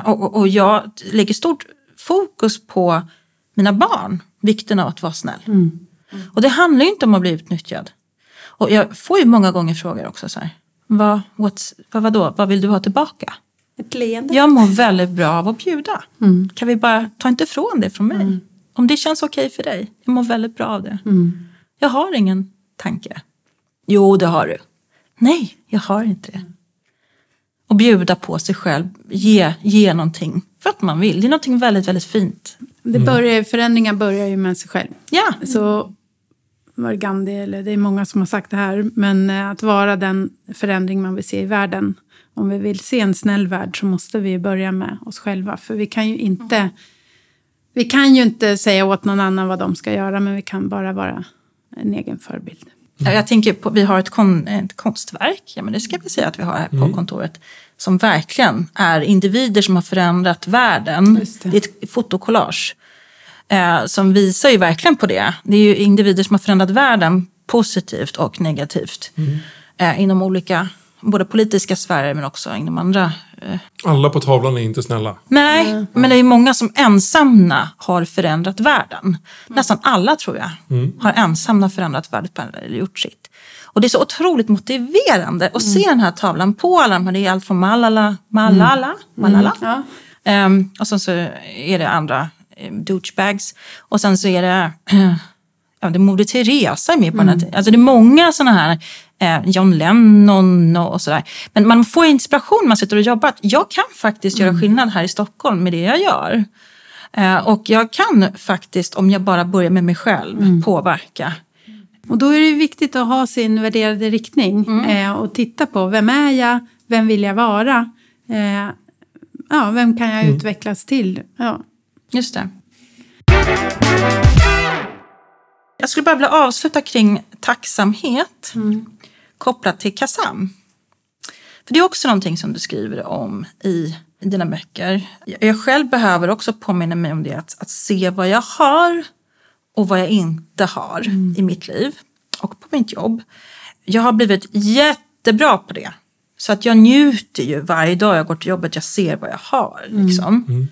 Speaker 3: Och, och, och jag lägger stort fokus på mina barn, vikten av att vara snäll. Och det handlar ju inte om att bli utnyttjad. Och jag får ju många gånger frågor också så här. Vad, what's, vad, vadå, vad vill du ha tillbaka?
Speaker 5: Ett leende.
Speaker 3: Jag mår väldigt bra av att bjuda. Kan vi bara ta inte ifrån det från mig? Om det känns okej för dig. Jag mår väldigt bra av det. Jag har ingen tanke. Jo, det har du. Nej, jag har inte det. Och bjuda på sig själv. Ge, ge någonting för att man vill. Det är någonting väldigt, väldigt fint.
Speaker 5: Det börjar, förändringar börjar ju med sig själv.
Speaker 3: Ja,
Speaker 5: Så var det Gandhi, eller det är många som har sagt det här, men eh, att vara den förändring man vill se i världen. om vi vill se en snäll värld så måste vi börja med oss själva. För vi kan ju inte, vi kan ju inte säga åt någon annan vad de ska göra, men vi kan bara vara en egen förebild.
Speaker 3: Ja, Jag tänker på, vi har ett, kon, ett konstverk, ja, men det ska vi säga att vi har här på kontoret, som verkligen är individer som har förändrat världen.
Speaker 5: Det.
Speaker 3: det. är ett fotokollage eh, som visar ju verkligen på det. Det är ju individer som har förändrat världen positivt och negativt eh, inom olika, både politiska sfärer men också inom andra eh,
Speaker 2: Alla på tavlan är inte snälla.
Speaker 3: Nej, men det är många som ensamma har förändrat världen. Nästan alla tror jag har ensamma förändrat världen eller gjort sitt. Och det är så otroligt motiverande att se den här tavlan på alla de här. Det är allt från Malala, Malala, Malala.
Speaker 5: Ja.
Speaker 3: Ehm, och sen så är det andra um, douchebags. Och sen så är det, [CLEARS THROAT] ja, det är Moder Teresa är med på den här tiden. Alltså det är många sådana här, eh, John Lennon och, sådär. Men man får inspiration när man sitter och jobbar. Att jag kan faktiskt göra skillnad här i Stockholm med det jag gör. Eh, och jag kan faktiskt, om jag bara börjar med mig själv, påverka.
Speaker 5: Och då är det viktigt att ha sin värderade riktning eh, och titta på vem är jag, vem vill jag vara, eh, ja, vem kan jag utvecklas till. Ja.
Speaker 3: Just det. Jag skulle bara vilja avsluta kring tacksamhet kopplat till KASAM. För det är också någonting som du skriver om i, i dina böcker. Jag, själv behöver också påminna mig om det, att, att se vad jag har och vad jag inte har i mitt liv och på mitt jobb. Jag har blivit jättebra på det. Så att jag njuter ju varje dag jag går till jobbet, jag ser vad jag har. Liksom.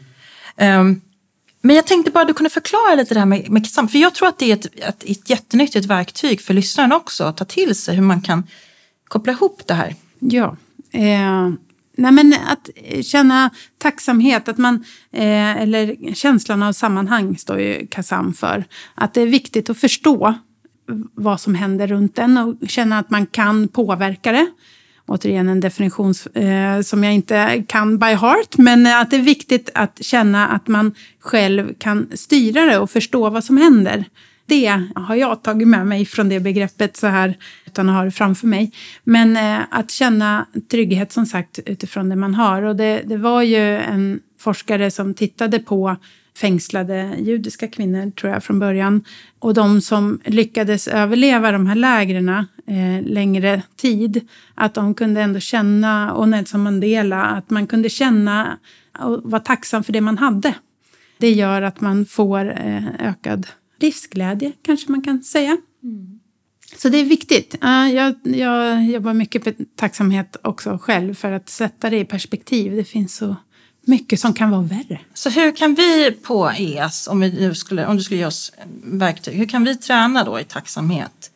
Speaker 3: Ehm, men jag tänkte bara att du kunde förklara lite det här med, med KASAM. För jag tror att det är ett, ett, ett jättenyttigt verktyg för lyssnaren också att ta till sig hur man kan koppla ihop det här.
Speaker 5: Ja. Eh, nej men att eh, känna tacksamhet, att man, eh, eller känslan av sammanhang står ju KASAM för. Att det är viktigt att förstå vad som händer runt en och känna att man kan påverka det. Återigen en definition eh, som jag inte kan by heart, men att det är viktigt att känna att man själv kan styra det och förstå vad som händer. Det har jag tagit med mig från det begreppet så här, utan att ha det framför mig. Men eh, att känna trygghet som sagt utifrån det man har. Och det, det var ju en forskare som tittade på fängslade judiska kvinnor, tror jag, från början. Och de som lyckades överleva de här lägren eh, längre tid, att de kunde ändå känna, och Nelson Mandela, att man kunde känna och vara tacksam för det man hade. Det gör att man får eh, ökad livsglädje, kanske man kan säga. Så det är viktigt. Jag, jag jobbar mycket med tacksamhet också själv för att sätta det i perspektiv. Det finns så mycket som kan vara värre.
Speaker 3: Så hur kan vi på ES, om, vi nu skulle, om du skulle ge oss verktyg, hur kan vi träna då i tacksamhet?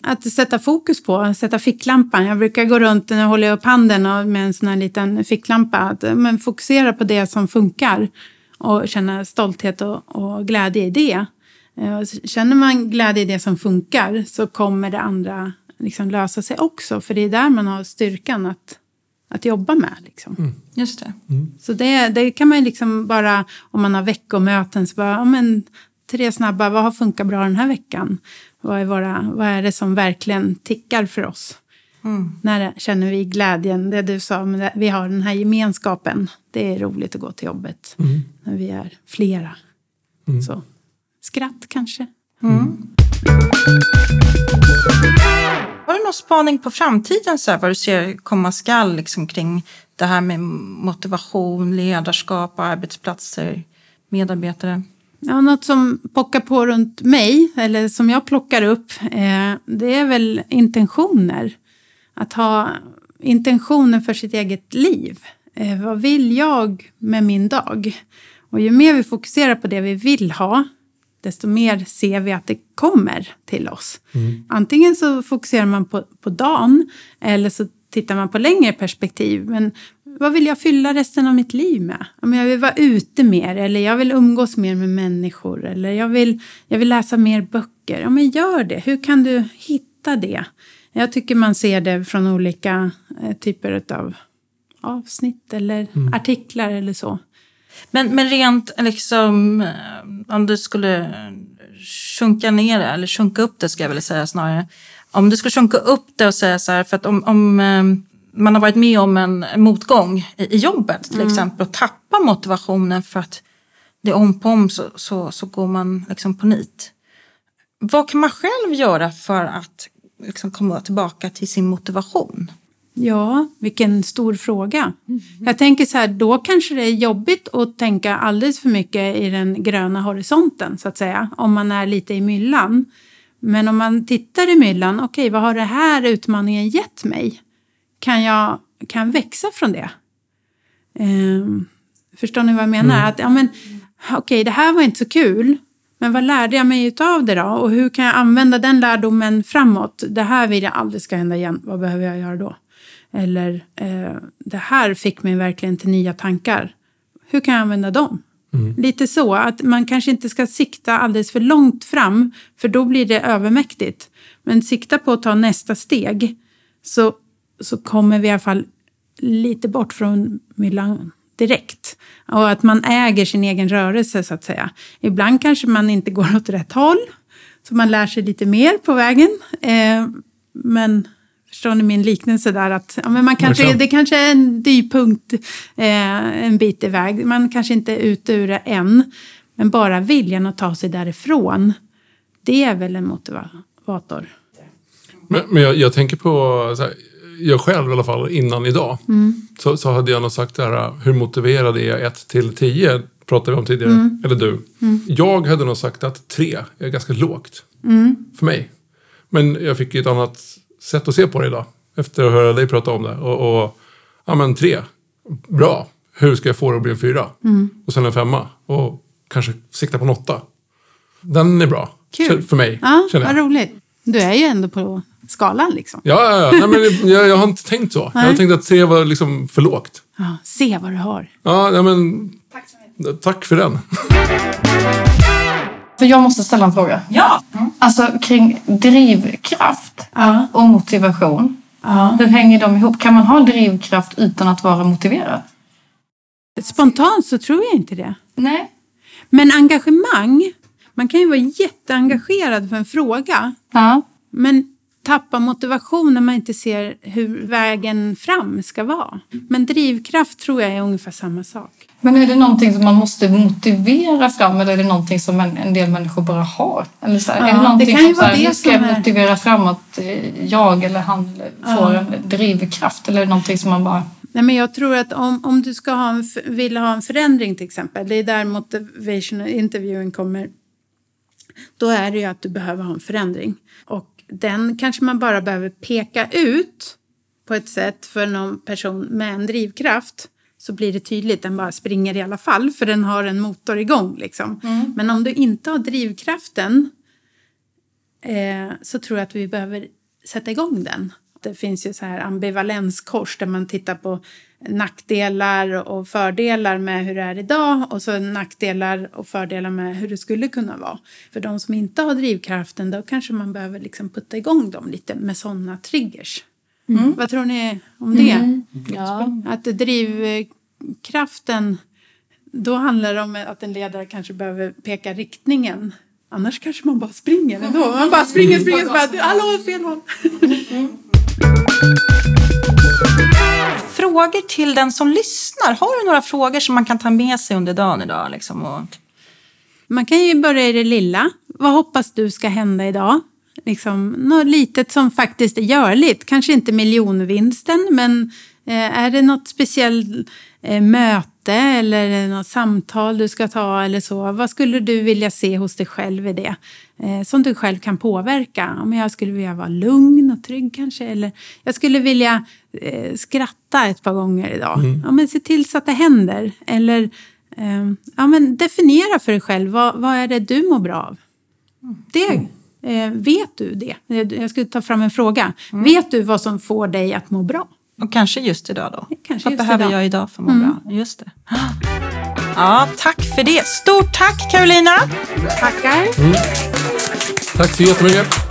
Speaker 5: Att sätta fokus på, sätta ficklampan. Jag brukar gå runt och hålla upp handen med en sån här liten ficklampa. Att, eh, men fokusera på det som funkar och känna stolthet och, och glädje i det. Eh, Känner man glädje i det som funkar så kommer det andra liksom lösa sig också. För det är där man har styrkan att, att jobba med. Liksom.
Speaker 3: Just det.
Speaker 5: Så det, det kan man ju liksom bara, om man har veckomöten, så bara, ja, men, tre snabba, vad har funkat bra den här veckan? Vad är, våra, vad är det som verkligen tickar för oss? När känner vi glädjen? Det du sa, men det, vi har den här gemenskapen. Det är roligt att gå till jobbet när vi är flera. Så skratt kanske.
Speaker 3: Har du någon spaning på framtiden, så här, vad du ser komma skall liksom, kring det här med motivation, ledarskap, arbetsplatser, medarbetare?
Speaker 5: Ja, något som pockar på runt mig, eller som jag plockar upp, eh, det är väl intentioner. Att ha intentioner för sitt eget liv. Eh, vad vill jag med min dag? Och ju mer vi fokuserar på det vi vill ha, desto mer ser vi att det kommer till oss. Antingen så fokuserar man på, på dagen, eller så tittar man på längre perspektiv. Men vad vill jag fylla resten av mitt liv med? Men jag vill vara ute mer, eller jag vill umgås mer med människor, eller jag vill, jag vill läsa mer böcker. Ja, men gör det. Hur kan du hitta det? Jag tycker man ser det från olika eh, typer av avsnitt eller artiklar eller så.
Speaker 3: Men, men rent liksom, eh, om du skulle sjunka ner det, eller sjunka upp det ska jag väl säga snarare. Om du skulle sjunka upp det och säga så här, för att om, om eh, man har varit med om en motgång i, i jobbet till exempel och tappar motivationen för att det är om på om så, så, så går man liksom på nit. Vad kan man själv göra för att liksom komma tillbaka till sin motivation?
Speaker 5: Ja, vilken stor fråga. Jag tänker så här, då kanske det är jobbigt att tänka alldeles för mycket i den gröna horisonten, så att säga, om man är lite i myllan. Men om man tittar i myllan, okej, vad har det här utmaningen gett mig? Kan jag, kan växa från det? Ehm, förstår ni vad jag menar? Att, ja, men, okej, det här var inte så kul, men vad lärde jag mig av det då? Och hur kan jag använda den lärdomen framåt? Det här vill jag aldrig ska hända igen. Vad behöver jag göra då? Eller eh, det här fick mig verkligen till nya tankar. Hur kan jag använda dem? Lite så, att man kanske inte ska sikta alldeles för långt fram, för då blir det övermäktigt. Men sikta på att ta nästa steg, så, så kommer vi i alla fall lite bort från myllan direkt. Och att man äger sin egen rörelse, så att säga. Ibland kanske man inte går åt rätt håll, så man lär sig lite mer på vägen. Eh, men förstår ni min liknelse där? Att, ja, men man kanske, det kanske är en dyr punkt eh, en bit iväg. Man kanske inte är ute ur det än. Men bara viljan att ta sig därifrån, det är väl en motivator.
Speaker 2: Men, men jag, jag tänker på, här, jag själv i alla fall, innan idag. Så, så hade jag nog sagt det här, hur motiverad är jag 1 till 10? Pratade vi om tidigare, eller du. Jag hade nog sagt att 3 är ganska lågt. För mig. Men jag fick ju ett annat sätt att se på det idag. Efter att höra dig prata om det. Och, och ja men 3, bra. Hur ska jag få det att bli en 4? Och sen en 5 och kanske sikta på en 8. Den är bra.
Speaker 5: Kul.
Speaker 2: För mig,
Speaker 5: Ja,
Speaker 2: känner
Speaker 5: vad
Speaker 2: jag.
Speaker 5: roligt. Du är ju ändå på skalan liksom.
Speaker 2: Ja, ja, ja. Nej, men [LAUGHS] jag, jag har inte tänkt så. Jag har
Speaker 5: Nej.
Speaker 2: tänkt att tre var liksom för lågt.
Speaker 5: Ja, se vad du har.
Speaker 2: Ja, ja men... Tack, för den. [LAUGHS]
Speaker 6: För jag måste ställa en fråga.
Speaker 3: Ja,
Speaker 6: Alltså kring drivkraft
Speaker 5: Ja.
Speaker 6: och motivation.
Speaker 5: Ja.
Speaker 6: Hur hänger de ihop? Kan man ha drivkraft utan att vara motiverad?
Speaker 5: Spontant så tror jag inte det.
Speaker 6: Nej.
Speaker 5: Men engagemang, man kan ju vara jätteengagerad för en fråga.
Speaker 6: Ja.
Speaker 5: Men tappa motivation när man inte ser hur vägen fram ska vara. Men drivkraft tror jag är ungefär samma sak.
Speaker 6: Men är det någonting som man måste motivera fram eller är det någonting som en, en del människor bara har? Eller så här,
Speaker 5: Ja,
Speaker 6: är det någonting
Speaker 5: det kan ju
Speaker 6: som så här,
Speaker 5: vara det
Speaker 6: ska jag
Speaker 5: är-
Speaker 6: motivera fram att eh, jag eller han får en drivkraft? Eller är det någonting som man bara...
Speaker 5: Nej, men jag tror att om, om du ska ha en, vill ha en förändring till exempel, det är där motivational interviewing kommer. Då är det ju att du behöver ha en förändring. Och den kanske man bara behöver peka ut på ett sätt för någon person med en drivkraft. Så blir det tydligt, den bara springer i alla fall för den har en motor igång. Liksom. Men om du inte har drivkraften eh, så tror jag att vi behöver sätta igång den. Det finns ju så här ambivalenskors där man tittar på nackdelar och fördelar med hur det är idag och så nackdelar och fördelar med hur det skulle kunna vara. För de som inte har drivkraften då kanske man behöver liksom putta igång dem lite med sådana triggers. Vad tror ni om det?
Speaker 4: Ja.
Speaker 5: Att drivkraften, då handlar det om att en ledare kanske behöver peka riktningen. Annars kanske man bara springer ändå. Man bara springer, springer, så bara, hallå, fel håll.
Speaker 3: frågor till den som lyssnar. Har du några frågor som man kan ta med sig under dagen idag? Liksom, och...
Speaker 5: Man kan ju börja i det lilla. Vad hoppas du ska hända idag? Liksom, något litet som faktiskt är görligt. Kanske inte miljonvinsten, men eh, är det något speciellt eh, möte eller något samtal du ska ta eller så? Vad skulle du vilja se hos dig själv i det? Eh, som du själv kan påverka. Om jag skulle vilja vara lugn och trygg kanske. Eller jag skulle vilja skratta ett par gånger idag. Ja, men se till så att det händer. Eller ja, men definiera för dig själv. Vad, vad är det du mår bra av? Det, eh, vet du det? Eh, Jag skulle ta fram en fråga. Vet du vad som får dig att må bra?
Speaker 3: och kanske just idag då.
Speaker 5: Kanske
Speaker 3: Vad
Speaker 5: just
Speaker 3: behöver
Speaker 5: idag.
Speaker 3: jag idag för att må bra? Just det. Ja, tack för det. Stort tack Carolina!
Speaker 5: Tackar.
Speaker 2: Tack så jättemycket.